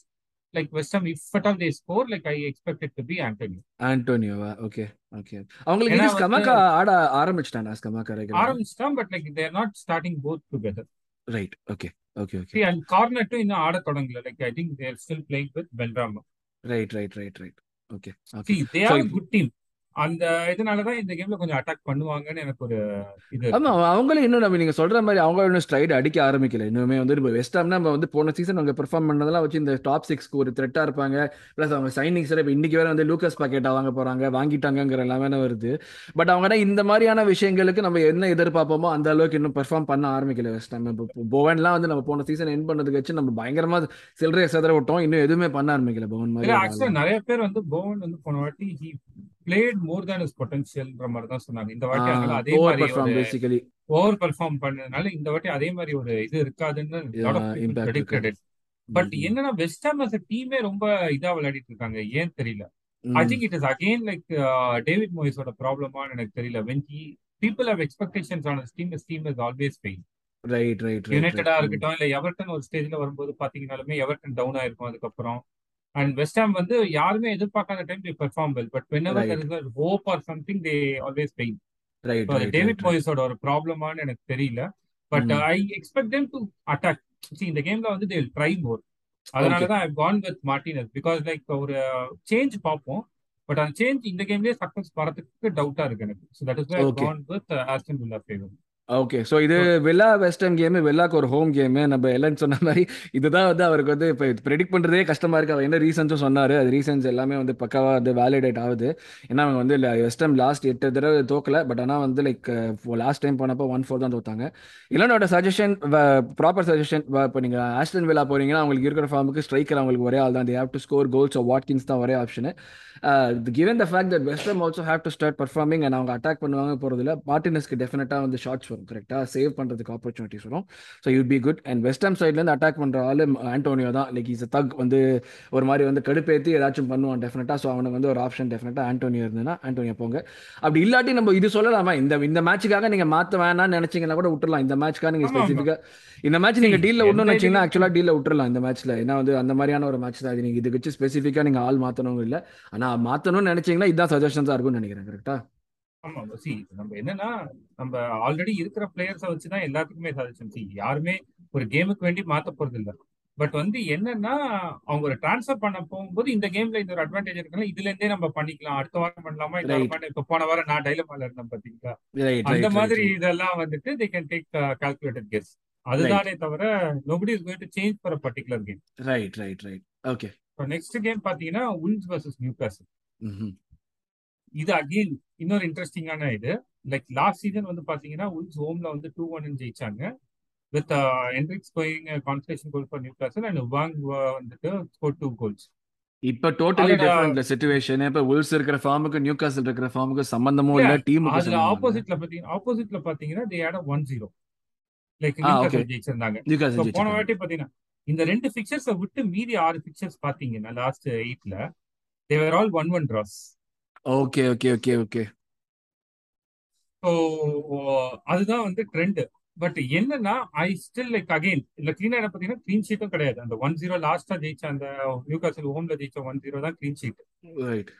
Speaker 2: like West Ham if at all they score like I expected to be Antony
Speaker 1: ஆண்டோனியோவா okay okay அவங்களுக்கு
Speaker 2: ஏன்னா
Speaker 1: இது
Speaker 2: வந்து
Speaker 1: Scamacca ஆட ஆரம்பிச்சிட்டானா Scamacca ரெகுலரா
Speaker 2: ஆரம்பிச்சிட்டான் but like they're not starting both together
Speaker 1: right okay okay okay
Speaker 2: see and கார்னட்டும் இன்னும் ஆட தொடங்கல like I think they're still playing with Benrahma
Speaker 1: right right right right okay okay
Speaker 2: see they
Speaker 1: so
Speaker 2: are good team அந்த இதனாலதான் இந்த கேம்ல கொஞ்சம் attack பண்ணுவாங்கன்னு எனக்கு ஒரு இது
Speaker 1: ஆமா அவங்களும் இன்னும் நம்ம நீங்க சொல்ற மாதிரி அவங்க இன்னும் ஸ்ட்ரைட் அடிக்க ஆரம்பிக்கல. இன்னுமே வந்து இப்போ வெஸ்ட் நம்ம வந்து போன சீசன் அவங்க பெர்ஃபார்ம் பண்ணதெல்லாம் வச்சு இந்த டாப் சிக்ஸ்க்கு ஒரு த்ரெட்டா இருப்பாங்க. ப்ளஸ் அவங்க சைனிங்ஸ் இப்போ இன்னைக்கு வேற வந்து லூக்கஸ் பாக்கெட்டா வாங்க போறாங்க வாங்கிட்டாங்கங்கிற எல்லாமே வருது. பட் அவங்க இந்த மாதிரியான விஷயங்களுக்கு நம்ம என்ன எதிர்பார்ப்போமோ அந்த அளவுக்கு இன்னும் பெர்ஃபார்ம் பண்ண ஆரம்பிக்கல வெஸ்ட் ஹாம் இப்போ போவன்லாம் வந்து நம்ம போன சீசன் என் பண்ணதுக்கு வச்சு நம்ம பயங்கரமா சில்லறை செதற விட்டோம். இன்னும் எதுவுமே பண்ண ஆரம்பிக்கல பவன் மாதிரி
Speaker 2: நிறைய பேர் வந்து போவன் வந்து போன வாட்டி பிளேட் மோர் தேன் இஸ் பொட்டன்ஷியல்ன்ற மாதிரி தான் சொன்னாங்க. இந்த வாட்டி அதனால அதே மாதிரி
Speaker 1: பேசிக்கலி
Speaker 2: ஓவர் பெர்ஃபார்ம் பண்ணதுனால இந்த வாட்டி அதே மாதிரி ஒரு இது இருக்காதுன்னு இட் பட்
Speaker 1: ம்
Speaker 2: என்னன்னா வெஸ்ட் ஹாம் அஸ் டீமே ரொம்ப இதா விளையாடிட்டு இருக்காங்க. ஏன் தெரியல?
Speaker 1: I
Speaker 2: think it is again like David மோயிஸோட ப்ராப்ளமான்னு எனக்கு தெரியல. When he people have expectations on team team is always
Speaker 1: fail right right
Speaker 2: யுனைடடா இருக்கட்டும் இல்ல எவர்டன் ஒரு ஸ்டேஜ்ல வரும்போது பாத்தீங்கன்னாலுமே எவர்டன் டவுன் ஆயிருக்கும் அதுக்கப்புறம். அண்ட் வெஸ்ட் ஹாம் வந்து யாருமே எதிர்பார்க்காத
Speaker 1: time
Speaker 2: they perform well but whenever right there is
Speaker 1: hope
Speaker 2: or something
Speaker 1: they
Speaker 2: always
Speaker 1: right David
Speaker 2: மோயிஸோட ஒரு ப்ராப்ளமான்னு எனக்கு தெரியல.
Speaker 1: But
Speaker 2: I expect them to attack இந்த கேம்ல வந்து தே ட்ரை மோர் அதனால தான் I gone with Martinez because like ஒரு சேஞ்ச் பார்ப்போம். பட் அந்த சேஞ்ச் இந்த கேம்லயே சக்சஸ் வரதுக்கு டவுட்டா இருக்கு எனக்கு. So that is
Speaker 1: why
Speaker 2: gone with Aston Villa favour
Speaker 1: okay so இது வெல்லா வெஸ்டர்ன் கேமு வெல்லாக்கு ஒரு ஹோம் கேமு நம்ம எல்லாம் சொன்ன மாதிரி இதுதான் வந்து அவருக்கு வந்து இப்போ ப்ரெடிக்ட் பண்ணுறதே கஷ்டமாக இருக்குது அவர் என்ன ரீசன்ஸும் சொன்னார். அது ரீசன்ஸ் எல்லாமே வந்து பக்காவாக வந்து வேலிடேட் ஆகுது. ஏன்னா அவங்க வந்து வெஸ்டர்ன் லாஸ்ட் எட்டு தடவை தோக்கல. பட் ஆனால் வந்து லைக் லாஸ்ட் டைம் போனப்போ ஒன் ஃபோர் தான் தோத்தாங்க. இல்லைனோட சஜஷன் ப்ராப்பர் சஜஷன் இப்போ நீங்கள் ஆஸ்டன் வில்லா போறீங்கன்னா அவங்களுக்கு இருக்கிற ஃபார்முக்கு ஸ்ட்ரைக்கர் அவங்களுக்கு ஒரே ஆள் தான். They have to score goals Watkins தான் ஒரே option given the fact that western also have to start performing and அவங்க அட்டாக் பண்ணுவாங்க போகிறதுல மார்டினஸ்க்கு டெஃபினட்டாக வந்து ஷார்ட்ஸ் வரும். கரெக்டாக சேவ் பண்ணுறதுக்கு ஆப்பர்ச்சுனிட்டிஸ் வரும். So you be good and western சைட்லேருந்து அட்டாக் பண்ணுற ஆள் ஆண்டோனியோ தான். லைக் இஸ் தக் வந்து ஒரு மாதிரி வந்து கடுப்பேற்றி ஏதாச்சும் பண்ணுவான். டெஃபினட்டாக ஸோ அவனுக்கு வந்து ஒரு ஆப்ஷன் டெஃபினட்டாக ஆண்டோனியோ இருந்ததுன்னா ஆண்டோனியோ போங்க. அப்படி இல்லாட்டி நம்ம இது சொல்லலாமா? இந்த இந்த மேட்சுக்காக நீங்கள் மாற்ற வேணாம்னு நினச்சிங்கன்னா கூட விட்டுறலாம். இந்த மேட்ச்க்காக நீங்கள்
Speaker 2: ஆமா
Speaker 1: ஸ்பெசிஃபிக்காக இந்த மேட்ச் நீங்கள் டீலில் விடணும்னு
Speaker 2: இதுலயும்
Speaker 1: ஆக்சுவலாக டீலில் விட்டுறலாம் இந்த மேட்ச்சில் ஏன்னா வந்து அந்த மாதிரியான ஒரு மேட்ச் தான். இது நீங்கள் இதுக்கு வச்சு ஸ்பெசிஃபிக்காக நீங்கள் ஆள் மாற்றணும் இல்லை. ஆனால் மாற்றணும்னு நினச்சிங்கன்னா இதுதான் சஜஷன்ஸாக இருக்கும்னு நினைக்கிறேன். கரெக்டாக
Speaker 2: ஆமா சி நம்ம என்னன்னா நம்ம ஆல்ரெடி இருக்கிற பிளேயர்ஸை வச்சுதான் எல்லாத்துக்குமே சஜஷன் சி யாருமே ஒரு கேமுக்கு வேண்டி மாத்த போறது இல்ல. பட் வந்து என்னன்னா அவங்க ஒரு டிரான்ஸ்ஃபர் பண்ண போகும்போது இந்த கேம்ல இந்த ஒரு அட்வான்டேஜ் இருக்குல்ல இதுல இருந்தே நம்ம பண்ணிக்கலாம். அடுத்த வாரம் பண்ணலாமா? இந்த வாரம் இப்ப போன வாரம் நான் டைலமால இருந்தேன் பாத்தீங்களா? அந்த மாதிரி இதெல்லாம் வந்துட்டு they can take calculated
Speaker 1: guess
Speaker 2: அதுதானே தவிர nobody is going to change for a particular game
Speaker 1: right right right okay
Speaker 2: இப்போ நெக்ஸ்ட் கேம் பாத்தீங்கன்னா உல்ஸ் வர்சஸ் நியூ காசல் இது அகெயின் இன்னொரு இன்ட்ரெஸ்டிங்கான இது. லைக் லாஸ்ட் சீசன் வந்து பாத்தீங்கன்னா உல்ஸ் ஹோம்ல வந்து டூ ஒன் ஜெயிச்சாங்க. With Enriquez going consolation goal for Newcastle and Hwang வந்துட்டு ஸ்கோர் டூ கோல்ஸ்
Speaker 1: இப்போ டோட்டலி
Speaker 2: அதுல
Speaker 1: டிஃப்ரெண்ட் சுச்சுவேஷன் இப்போ உல்ஸ் இருக்கிற ஃபார்முக்கு நியூ காசல் இருக்கிற ஃபார்முக்கு சம்பந்தமும்
Speaker 2: இல்ல
Speaker 1: டீமுக்கு
Speaker 2: அதுல ஆப்போசிட்ல பாத்தீங்கன்னா ஆப்போசிட்ல பாத்தீங்கன்னா தே ஆட one zero like
Speaker 1: ah
Speaker 2: Newcastle ஜெயிச்சிருந்தாங்க. போன வாட்டி பாத்தீங்கன்னா இந்த ரெண்டு பிக்சர்ஸை விட்டு மீதி ஆறு பிக்சர்ஸ் பாத்தீங்கன்னா லாஸ்ட் எயிட்ல they're all one one draws
Speaker 1: okay okay okay okay
Speaker 2: so அதுதான் வந்து ட்ரெண்ட் பட் என்னன்னா ஐ ஸ்டில் லைக் அகைன் இல்ல கிளீனா பாத்தீங்கன்னா க்ளீன் ஷீட்டும் கிடையாது. அந்த ஒன் ஜீரோ லாஸ்டா ஜெயிச்ச அந்த நியூ காசல் ஹோம்ல ஜெயிச்ச ஒன் ஜீரோ தான் க்ளீன் ஷீட்
Speaker 1: ரைட்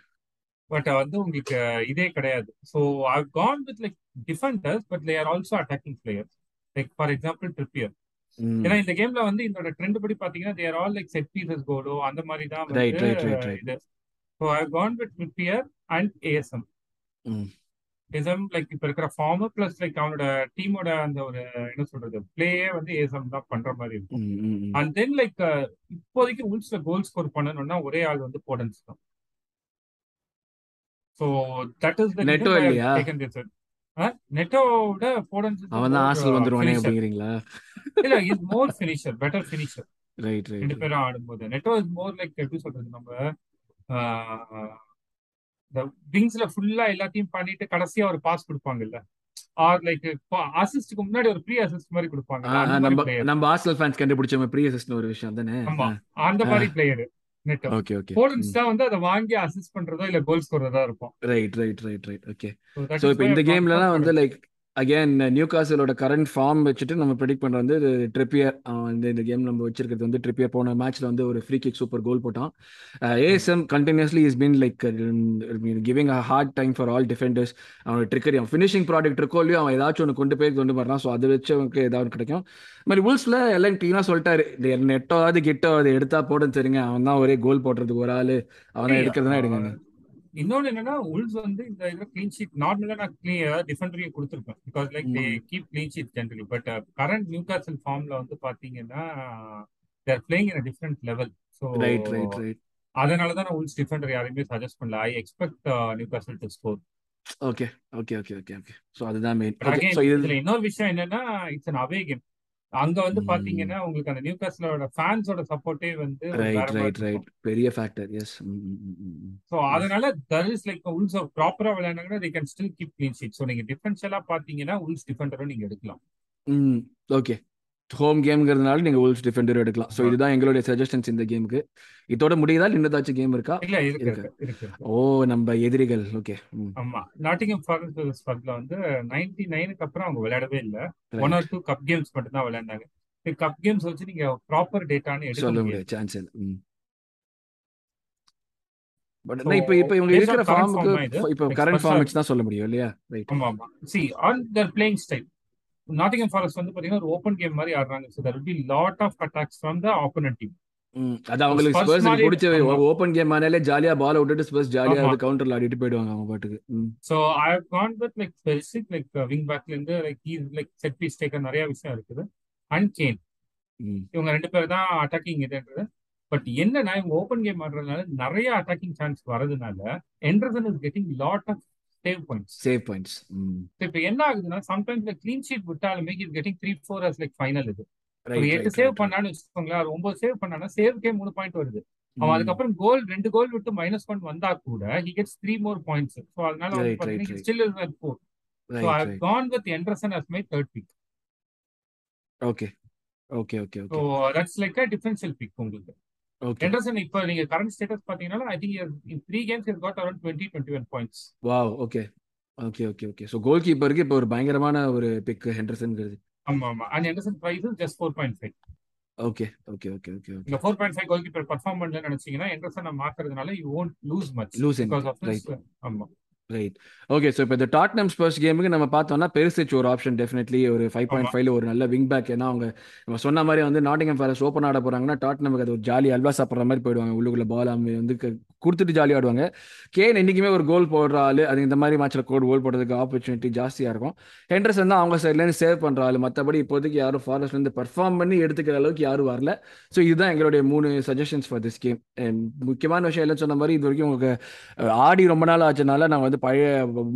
Speaker 2: பட் வந்து உங்களுக்கு இதே கிடையாது. So I gone with like defenders but they are also attacking players like for example Trippier ஏன்னா இந்த கேம்ல வந்து இதோட ட்ரெண்ட் படி பாத்தீங்கன்னா there all like set pieces கோலோ அந்த மாதிரி தான் இது. So I gone with Trippier and ASM ASM like இப்ப இருக்கிற ஃபார்ம் பிளஸ் லைக் அவனோட டீமோட அந்த ஒரு என்ன சொல்றது பிளேயே வந்து ஏஎஸ்எம் தான் பண்ற மாதிரி இருக்கும் அண்ட் தென் லைக் இப்போதைக்கு உல்ஸ்ல கோல் ஸ்கோர் பண்ணணும்னா ஒரே ஆள் வந்து போடன்ஸ் தான் ஸோ தட் இஸ்
Speaker 1: நெட்டோ இல்லையா?
Speaker 2: நெட்டோட போடன்ஸ்
Speaker 1: அவன் தான் ஆசல் வந்துருவானே அப்படிங்கிறீங்களா?
Speaker 2: இல்ல is more finisher better
Speaker 1: finisher right
Speaker 2: ரெண்டு பேரும் ஆடும்போது. நெட்டோ இஸ் மோர் லைக் எப்படி சொல்றது நம்ம இந்த விங்ஸ்ல ஃபுல்லா எல்லாத்தையும் பண்ணிட்டு கடைசியா ஒரு பாஸ் கொடுப்பாங்கல்ல? ஆர் லைக் அசிஸ்டுக்கு முன்னாடி ஒரு ப்ரீ அசிஸ்ட் மாதிரி மாதிரி
Speaker 1: நம்ம நம்ம ஆர்சனல் ஃபேன்ஸ் கண்டுபிடிச்ச ப்ரீ அசிஸ்ட்னு ஒரு விஷயம் தானே?
Speaker 2: அந்த மாதிரி பிளேயர்
Speaker 1: ஓகே ஓகே
Speaker 2: போலன்ஸ் தான் வந்து அதை வாங்கி அசிஸ்ட் பண்றதோ இல்ல கோல் ஸ்கோரதா இருக்கும்
Speaker 1: right right
Speaker 2: right right
Speaker 1: okay
Speaker 2: is
Speaker 1: இப்போ இந்த கேம்லலாம் வந்து. லைக் அகேன் நியூ காசலோட கரண்ட் ஃபார்ம் வச்சுட்டு நம்ம ப்ரெடிக்ட் பண்ணுறது வந்து ட்ரிப்பியர் அவன் வந்து இந்த கேம் நம்ம வச்சிருக்கிறது வந்து ட்ரிப்பியர் போன மேட்ச்ல வந்து ஒரு ஃப்ரீ கிக் சூப்பர் கோல் போட்டான் ASM continuously is been like giving a hard time for all defenders அவனோட ட்ரிக்கரி அவன் ஃபினிஷிங் ப்ராடக்ட் இருக்கோ இல்லையோ அவன் ஏதாச்சும் ஒன்று கொண்டு போய் கொண்டு வரான் ஸோ அதை வச்சு அவனுக்கு ஏதாவது கிடைக்கும். இந்த மாதிரி உல்ஸ்ல எல்லாம் க்ளீனாக சொல்லிட்டாரு. நெட்டோவாது கிட்டோ அதை எடுத்தா போட தெரியுங்க. அவன் தான் ஒரே கோல் போடுறதுக்கு ஒரு ஆள். அவனை எடுக்கிறதுனா எடுங்க.
Speaker 2: இன்னொன்னு என்னன்னா உல்ஸ் வந்து இந்த இதுல கிளீன் ஷீட் நார்மலா நான் கிளீன் ஏதாவது டிஃபெண்டரையும் கொடுத்துருப்பேன். Because like they keep clean sheet generally but current Newcastle ஃபார்ம்ல வந்து பாத்தீங்கன்னா there playing in different level so
Speaker 1: right right right
Speaker 2: அதனால தான் நான் உல்ஸ் டிஃபெண்டர் யாரையுமே சஜஸ்ட் பண்ணல. I expect Newcastle to score
Speaker 1: okay okay okay okay okay so அதுதான் main
Speaker 2: இதுல இன்னொரு விஷயம் என்னன்னா இட்ஸ் அன் அவே கேம் அங்க வந்து. பாத்தீங்கன்னா உங்களுக்கு அந்த நியூ காசலோட ஃபேன்ஸோட சப்போர்ட்டே வந்து
Speaker 1: ரைட் ரைட் பெரிய ஃபேக்டர் எஸ்
Speaker 2: ஸோ அதனால தர் இஸ் லைக் உல்ஸ் ப்ராப்பரா விளையாண்டாங்கன்னா they can still keep clean sheet so நீங்க டிஃபென்ஷியலா பாத்தீங்கன்னா உல்ஸ் டிஃபெண்டரும் நீங்க எடுக்கலாம்.
Speaker 1: ஓகே ஹோம் கேம்ங்கிறதுனால நீங்க உல்ஸ் டிஃபெண்டர் எடுக்கலாம். ஸோ. இதுதான் எங்களுடைய சஜஷன்ஸ் இந்த கேமுக்கு இதோட முடியுதா? இன்னதாச்சும் கேம் இருக்கா?
Speaker 2: இல்ல இருக்கு.
Speaker 1: ஓ நம்ம எதிரிகள். ஓகே
Speaker 2: ஆமா. நாட்டிங்கம் ஃபாரஸ்ட் வந்து நைன்டி நைனுக்கு அப்புறம் அவங்க விளையாடவே இல்ல.
Speaker 1: One
Speaker 2: or two cup games மட்டும் தான் விளையாண்டாங்க. கப் கேம்ஸ் வச்சு நீங்க ப்ராப்பர் டேட்டான்னு எடுக்க
Speaker 1: சொல்ல
Speaker 2: முடியாது.
Speaker 1: சான்ஸ் இல்லை. பட் இப்போ இப்போ இவங்க இருக்கிற ஃபார்முக்கு இப்போ கரண்ட் ஃபார்ம் தான் சொல்ல முடியும் இல்லையா? ரைட்
Speaker 2: ஆமா ஆமா. See on their playing style Nottingham Forest வந்து பாத்தீங்கன்னா ஒரு ஓப்பன் கேம் மாதிரி ஆடுறாங்க. So there be lot of attacks from the opponent
Speaker 1: team அது அவங்களுக்கு
Speaker 2: ஸ்பர்ஸ்
Speaker 1: பிடிச்ச
Speaker 2: ஆமா
Speaker 1: ஓப்பன் கேம் ஆனாலே ஜாலியா பால் விட்டுட்டு ஸ்பர்ஸ் ஜாலியா வந்து கவுண்டர்ல ஆடிட்டு போயிடுவாங்க அவங்க பாட்டுக்கு.
Speaker 2: So I have gone with like Perisic like wing பேக்ல இருந்து like uh like set piece taker நிறைய விஷயம் இருக்குது. அண்ட் கேன் இவங்க ரெண்டு பேர் தான் அட்டாக்கிங் இதுன்றது. பட் என்னன்னா இவங்க ஓப்பன் கேம் ஆடுறதுனால நிறைய அட்டாக்கிங் சான்ஸ் வரதுனால Henderson is getting lot of save
Speaker 1: points save points
Speaker 2: இப்போ என்ன ஆகுதுன்னா சம்டைம்ஸ் இந்த clean sheet விட்டாலுமே is getting three four as like final இது. ஒரு எட்டு சேவ் பண்ணான்னு வச்சுக்கோங்களேன் ஒரு ஒன்பது சேவ் பண்ணானா சேவ்க்கே மூணு பாயிண்ட் வருது. அவன்
Speaker 1: ம்
Speaker 2: அதுக்கப்புறம் கோல் ரெண்டு கோல் விட்டு மைனஸ் ஒன் வந்தா கூட he gets three more points so அதனால still is
Speaker 1: at
Speaker 2: four
Speaker 1: so
Speaker 2: I gone with Henderson as my third
Speaker 1: pick okay okay
Speaker 2: okay
Speaker 1: so
Speaker 2: that's like a differential pick உங்களுக்கு.
Speaker 1: ஓகே
Speaker 2: எண்டர்சன் இப்போ நீங்க current status பாத்தீங்கன்னா I think three games is got around twenty twenty one points
Speaker 1: wow okay okay okay okay so goal கீப்பருக்கு இப்போ ஒரு பயங்கரமான ஒரு pick ஹெண்டர்சன்ங்கிறது
Speaker 2: ஆமா ஆமா. And Henderson price just four
Speaker 1: point five okay okay okay
Speaker 2: okay okay four point five goalkeeper perform பண்ணலன்னு நினைச்சீங்கன்னா எண்டர்சனை மாத்துறதுனால you won't
Speaker 1: lose
Speaker 2: much lose because
Speaker 1: of
Speaker 2: ஆமா.
Speaker 1: ரைட் ஓகே ஸோ இப்போ இந்த டாட்னம் ஸ்பர்ஸ் கேமுக்கு நம்ம பார்த்தோம்னா பெருசிச் ஒரு ஆப்ஷன் டெஃபினெட்லி ஒரு ஃபைவ் பாயிண்ட் ஃபைவ்ல ஒரு நல்ல விங் பேக் ஏன்னா அவங்க நம்ம சொன்ன மாதிரி வந்து நாட்டிங்கம் ஃபாரஸ்ட் ஓப்பன் ஆட போறாங்கன்னா டாட்னமுக்கு அது ஒரு ஜாலி அல்வா சாப்பிட்ற மாதிரி போயிடுவாங்க. உள்ளுக்குள்ள பால் அவங்க வந்து கொடுத்துட்டு ஜாலி ஆடுவாங்க. கேன் என்றைக்குமே ஒரு கோல் போடுற ஆள். அது இந்த மாதிரி மேட்ச்சில் கோல் கோல் போடுறதுக்கு ஆப்பர்ச்சுனிட்டி ஜாஸ்தியாக இருக்கும். ஹெண்டர்சன் தான் அவங்க சைட்லேருந்து சேவ் பண்ணுற ஆள். மற்றபடி இப்போதைக்கு யாரும் ஃபாரஸ்ட்லேருந்து பர்ஃபார்ம் பண்ணி எடுத்துக்கிற அளவுக்கு யாரும் வரல. ஸோ இதுதான் எங்களுடைய மூணு சஜஷன்ஸ் ஃபார் திஸ் கேம் முக்கியமான விஷயம் எல்லாம் சொன்ன மாதிரி இது வரைக்கும் உங்களுக்கு ஆடி ரொம்ப நாள் ஆச்சுனால நான் வந்து பழைய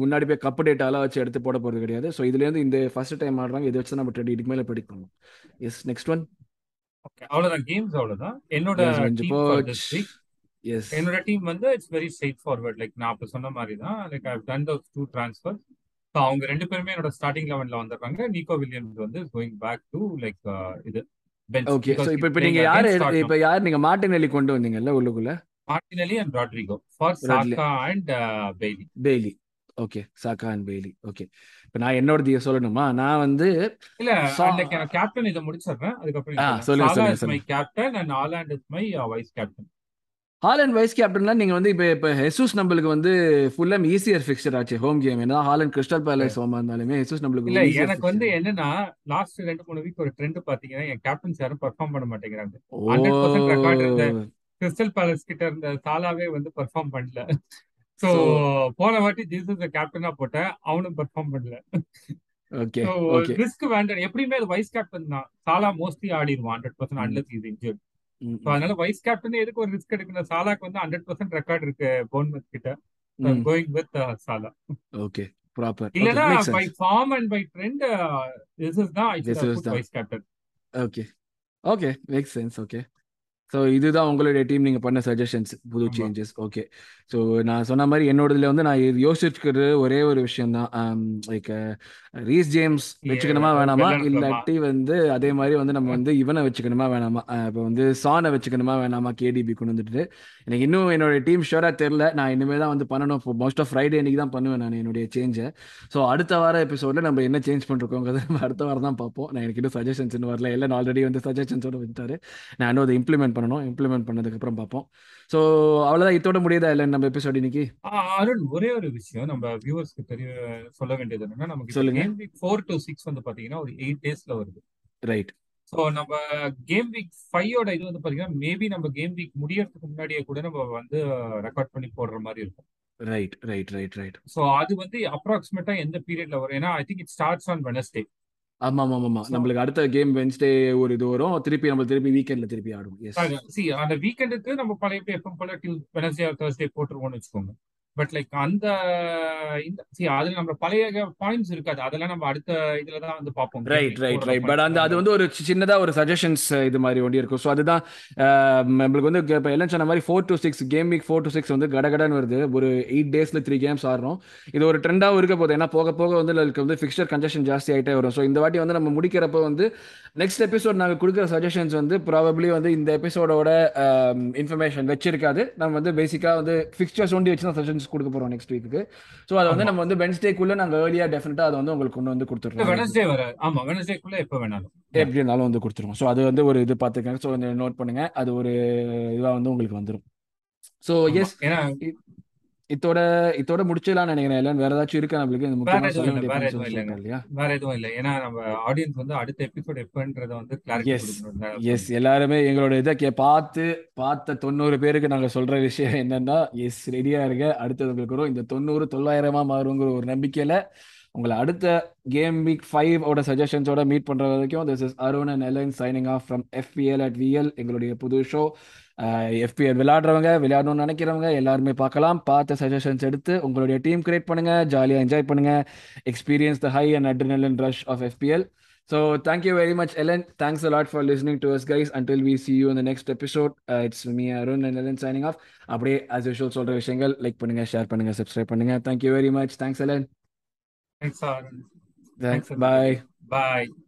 Speaker 1: முன்னாடி போய் கப்பு டேட்டாலாம் வச்சு எடுத்து போட போகிறது கிடையாது. ஸோ இதுலேருந்து இந்த ஃபர்ஸ்ட் டைம் ஆடுறாங்க. இதை வச்சு நம்ம இதுக்கு மேலே ப்ரெடிக்ட் பண்ணுவோம் எஸ் நெக்ஸ்ட் ஒன்
Speaker 2: ஓகே அவ்வளவுதான். கேம்ஸ் அவ்வளவுதான். என்னோட
Speaker 1: எஸ்
Speaker 2: என்னோட டீம் வந்து it's very straight forward like நான் அப்போ சொன்ன மாதிரி தான் like I done those two transfer so அவங்க ரெண்டு பேருமே என்னோட ஸ்டார்டிங் லெவன்ல வந்துடுறாங்க நிக்கோ வில்லியம்ஸ் வந்து கோயிங் பேக் டு லைக் இது
Speaker 1: ஓகே ஸோ இப்போ இப்போ நீங்கள் யார்
Speaker 2: டாட்னம்
Speaker 1: இப்போ யார் நீங்கள் மார்டினெல்லி கொண்டு வந்தீங்கல்ல உள்ளுக்குள்ள?
Speaker 2: Martinelli and Rodrigo for
Speaker 1: Redley
Speaker 2: Saka and Bailey
Speaker 1: Bailey okay Saka and Bailey okay இப்போ நான் என்னோட சொல்லணுமா? நான் வந்து
Speaker 2: இல்ல நான் கேப்டன் இதை முடிச்சிடுறேன். அதுக்கப்புறம்
Speaker 1: ஆ
Speaker 2: நீங்க சொல்லுங்க
Speaker 1: சொல்லுங்க my
Speaker 2: captain and Haaland is my vice captain
Speaker 1: Haaland vice கேப்டன்லாம் நீங்கள் வந்து இப்போ இப்போ ஹெசூஸ் நம்மளுக்கு வந்து ஃபுல்லாக ஈஸியர் ஃபிக்சர் ஆச்சு ஹோம் கேம் ஏன்னா ஹாலண்ட் கிறிஸ்டல் பேலஸ் ஹோமா இருந்தாலுமே ஹெசூஸ் நம்மளுக்கு
Speaker 2: இல்ல எனக்கு வந்து என்னன்னா லாஸ்ட் ரெண்டு மூணு வீக் ஒரு ட்ரெண்ட் பாத்தீங்கன்னா என் கேப்டன்ஸ் யாரும் பெர்ஃபார்ம் பண்ண மாட்டேங்கிறாங்க. கிறிஸ்டல் பேலஸ் கிட்ட இருந்த சாலாவே வந்து பெர்ஃபார்ம் பண்ணல. சோ போன வாட்டி ஜீசஸ் கேப்டனா போட்டேன். அவனும் பெர்ஃபார்ம் பண்ணல.
Speaker 1: ஓகே
Speaker 2: ஸோ
Speaker 1: ஓகே
Speaker 2: ரிஸ்க் வேண்டாம். எப்படியுமே அது வைஸ் கேப்டன் தான். Salah mostly ஆடிடுவான் hundred percent unless
Speaker 1: is
Speaker 2: injured அதனால வைஸ் கேப்டன் எதுக்கு ஒரு ரிஸ்க் எடுக்கணும்? சாலாக்கு வந்து ஹண்ட்ரட் பர்சன்ட் ரெக்கார்ட் இருக்கு போன்மத் கிட்ட. Going with
Speaker 1: Salah. Okay proper
Speaker 2: இல்லனா
Speaker 1: by
Speaker 2: form and by trend this is தான் vice captain
Speaker 1: okay okay make sense okay so இதுதான் உங்களுடைய டீம் நீங்கள் பண்ண சஜஷன்ஸ் புது சேஞ்சஸ் ஓகே ஸோ நான் சொன்ன மாதிரி என்னோடதுல வந்து நான் இது யோசிச்சுக்கிறது ஒரே ஒரு விஷயம் தான். லைக் ரீஸ் ஜேம்ஸ் வச்சுக்கணுமா வேணாமா? இல்லாட்டி வந்து அதே மாதிரி வந்து நம்ம வந்து இவனை வச்சுக்கணுமா வேணாமா? இப்போ வந்து சானை வச்சுக்கணுமா வேணாமா? கேடிபி கொண்டு வந்துட்டு. எனக்கு இன்னும் என்னோட டீம் ஷோராக தெரில நான் இனிமேல் தான் வந்து பண்ணணும். மோஸ்ட் ஆஃப் ஃப்ரைடே அன்னைக்கு தான் பண்ணுவேன் நான் என்னுடைய சேஞ்சை ஸோ அடுத்த வார எபிசோடில் நம்ம என்ன சேஞ்ச் பண்ணிருக்கோங்கிறத நம்ம அடுத்த வாரம் தான் பார்ப்போம். நான் எனக்கு இன்னும் சஜஷன்ஸ் இன்னும் வரல. எல்லாம் ஆல்ரெடி வந்து சஜஷன்ஸோட வந்துட்டாரு நான் இன்னும் அதை இம்ப்ளிமெண்ட் பண்ணணும் இம்ப்ளிமெண்ட் பண்ணதுக்கப்புறம் பார்ப்போம். ஸோ அவ்வளோதான் இதோட முடியுதா இல்லை? நம்ம எபிசோட் இன்னைக்கு?
Speaker 2: ஆ, அருண் ஒரே ஒரு விஷயம். நம்ம வியூவர்ஸ்க்கு தெரிய சொல்ல வேண்டியது என்னன்னா நமக்கு
Speaker 1: சொல்லுங்க.
Speaker 2: Game week four to six வந்து பாத்தீங்கன்னா ஒரு எயிட் டேஸ்ல வருது.
Speaker 1: ரைட்
Speaker 2: ஸோ நம்ம கேம் வீக் ஃபைவோட இது வந்து பாத்தீங்கன்னா மேபி நம்ம கேம் வீக் முடியறதுக்கு முன்னாடியே கூட நம்ம வந்து ரெக்கார்ட் பண்ணி போடுற மாதிரி இருக்கும்.
Speaker 1: Right right right right
Speaker 2: so அது வந்து அப்ராக்சிமேட்டா எந்த பீரியட்ல வரும்? ஏன்னா I think it starts on Wednesday
Speaker 1: ஆமாம் ஆமாம்
Speaker 2: ஸோ
Speaker 1: நம்மளுக்கு அடுத்த கேம் வென்ஸ்டே ஒரு இது வரும். திருப்பி நம்ம திருப்பி வீக்கெண்டில் திருப்பி எஸ்
Speaker 2: சி அந்த வீக்கெண்டுக்கு நம்ம பழைய எப்போ போல டியூ வெனஸ்டே தேர்ஸ்டே போட்டுருவோம்னு வச்சுக்கோங்க. பட் லைக் அந்த இந்த சி அதுல நம்ம பழைய பாயிண்ட்ஸ் இருக்காது. அதெல்லாம் நம்ம அடுத்த இதுல தான் வந்து பார்ப்போம்.
Speaker 1: ரைட் ரைட் ரைட் பட் அந்த அது வந்து ஒரு சின்னதா ஒரு சஜஷன்ஸ் இது மாதிரி ஒண்டி இருக்கும். ஸோ அதுதான் நம்மளுக்கு வந்து இப்போ எல்லாம் சொன்ன மாதிரி four to six game week four to six வந்து கடகடன்னு வருது. ஒரு எயிட் டேஸ்ல த்ரீ கேம்ஸ் ஆடுறோம். இது ஒரு ட்ரெண்டாகவும் இருக்க போகுது. ஏன்னா போக போக வந்து அதுக்கு வந்து ஃபிக்ஸ்டர் கன்ஜெஷன் ஜாஸ்தி ஆகிட்டே வரும். ஸோ இந்த வாட்டி வந்து நம்ம முடிக்கிறப்ப வந்து நெக்ஸ்ட் எபிசோட் நாங்கள் கொடுக்குற சஜஷன்ஸ் வந்து ப்ராபப்ளி வந்து இந்த எபிசோடோட இன்ஃபர்மேஷன் வச்சிருக்காது. நம்ம வந்து பேசிக்காக வந்து ஃபிக்ஸ்டர்ஸ் ஒண்டி வச்சு தான் சஜஷன்ஸ் கொடுக்க போகிறோம் நெக்ஸ்ட் வீக்கு ஸோ அதை வந்து நம்ம வந்து வென்ஸ்டேக்குள்ளே நாங்கள் ஏர்லியாக டெஃபினட்டாக அதை வந்து உங்களுக்கு கொண்டு வந்து
Speaker 2: இல்ல
Speaker 1: கொடுத்துட்றோம்
Speaker 2: வெனஸ்டே வர ஆமா வெனஸ்டேக்குள்ள எப்ப வேணாலும்.
Speaker 1: எப்படி இருந்தாலும் வந்து கொடுத்துருவோம். ஸோ அது வந்து ஒரு இது பார்த்துக்கங்க. ஸோ நோட் பண்ணுங்க. அது ஒரு இதுவாக வந்து உங்களுக்கு வந்துடும் ஸோ
Speaker 2: ஆமா.
Speaker 1: எஸ் இதோட இதோட முடிச்சிடலாம்னு நினைக்கிறேன் இல்லை வேற ஏதாச்சும் இருக்கா நம்மளுக்கு? இந்த
Speaker 2: எதுவும்
Speaker 1: சொல்ல வேண்டிய
Speaker 2: வேற எதுவும்
Speaker 1: சொல்லிட்டோம்
Speaker 2: இல்லைங்க.
Speaker 1: இல்லையா?
Speaker 2: வேற எதுவும் இல்லை. ஏன்னா நம்ம ஆடியன்ஸ் வந்து அடுத்த எபிசோட் எப்பன்றத வந்து கிளாரிட்டி
Speaker 1: எஸ் எல்லாருமே எங்களோட இதை பார்த்து பார்த்த தொண்ணூறு பேருக்கு நாங்கள் சொல்ற விஷயம் என்னன்னா எஸ் ரெடியா இருங்க. அடுத்தது உங்களுக்கு வரும். இந்த தொண்ணூறு தொள்ளாயிரமா மாறுங்கிற ஒரு நம்பிக்கையில உங்களை அடுத்த கேம் வீக் ஃபைவ் ஓட சஜஷன்ஸோட மீட் பண்ற வரைக்கும் this is Arun and Ellen signing off from FPL at VL எங்களுடைய புது ஷோ எஃபிஎல் விளையாடுறவங்க விளையாடணும்னு நினைக்கிறவங்க எல்லாருமே பார்க்கலாம் பார்த்த சஜஷன்ஸ் எடுத்து உங்களுடைய டீம் கிரியேட் பண்ணுங்க ஜாலியாக என்ஜாய் பண்ணுங்க experience the high and FPL. So thank you very much, Ellen. Thanks a lot for listening to us, guys. Until we see you in the next episode, uh, it's me, Arun, and Ellen signing off. அப்படியே as usual சொல்ற விஷயங்கள் like பண்ணுங்க share பண்ணுங்க subscribe பண்ணுங்க thank you very much thanks Ellen
Speaker 2: thanks
Speaker 1: thanks
Speaker 2: thanks
Speaker 1: bye
Speaker 2: bye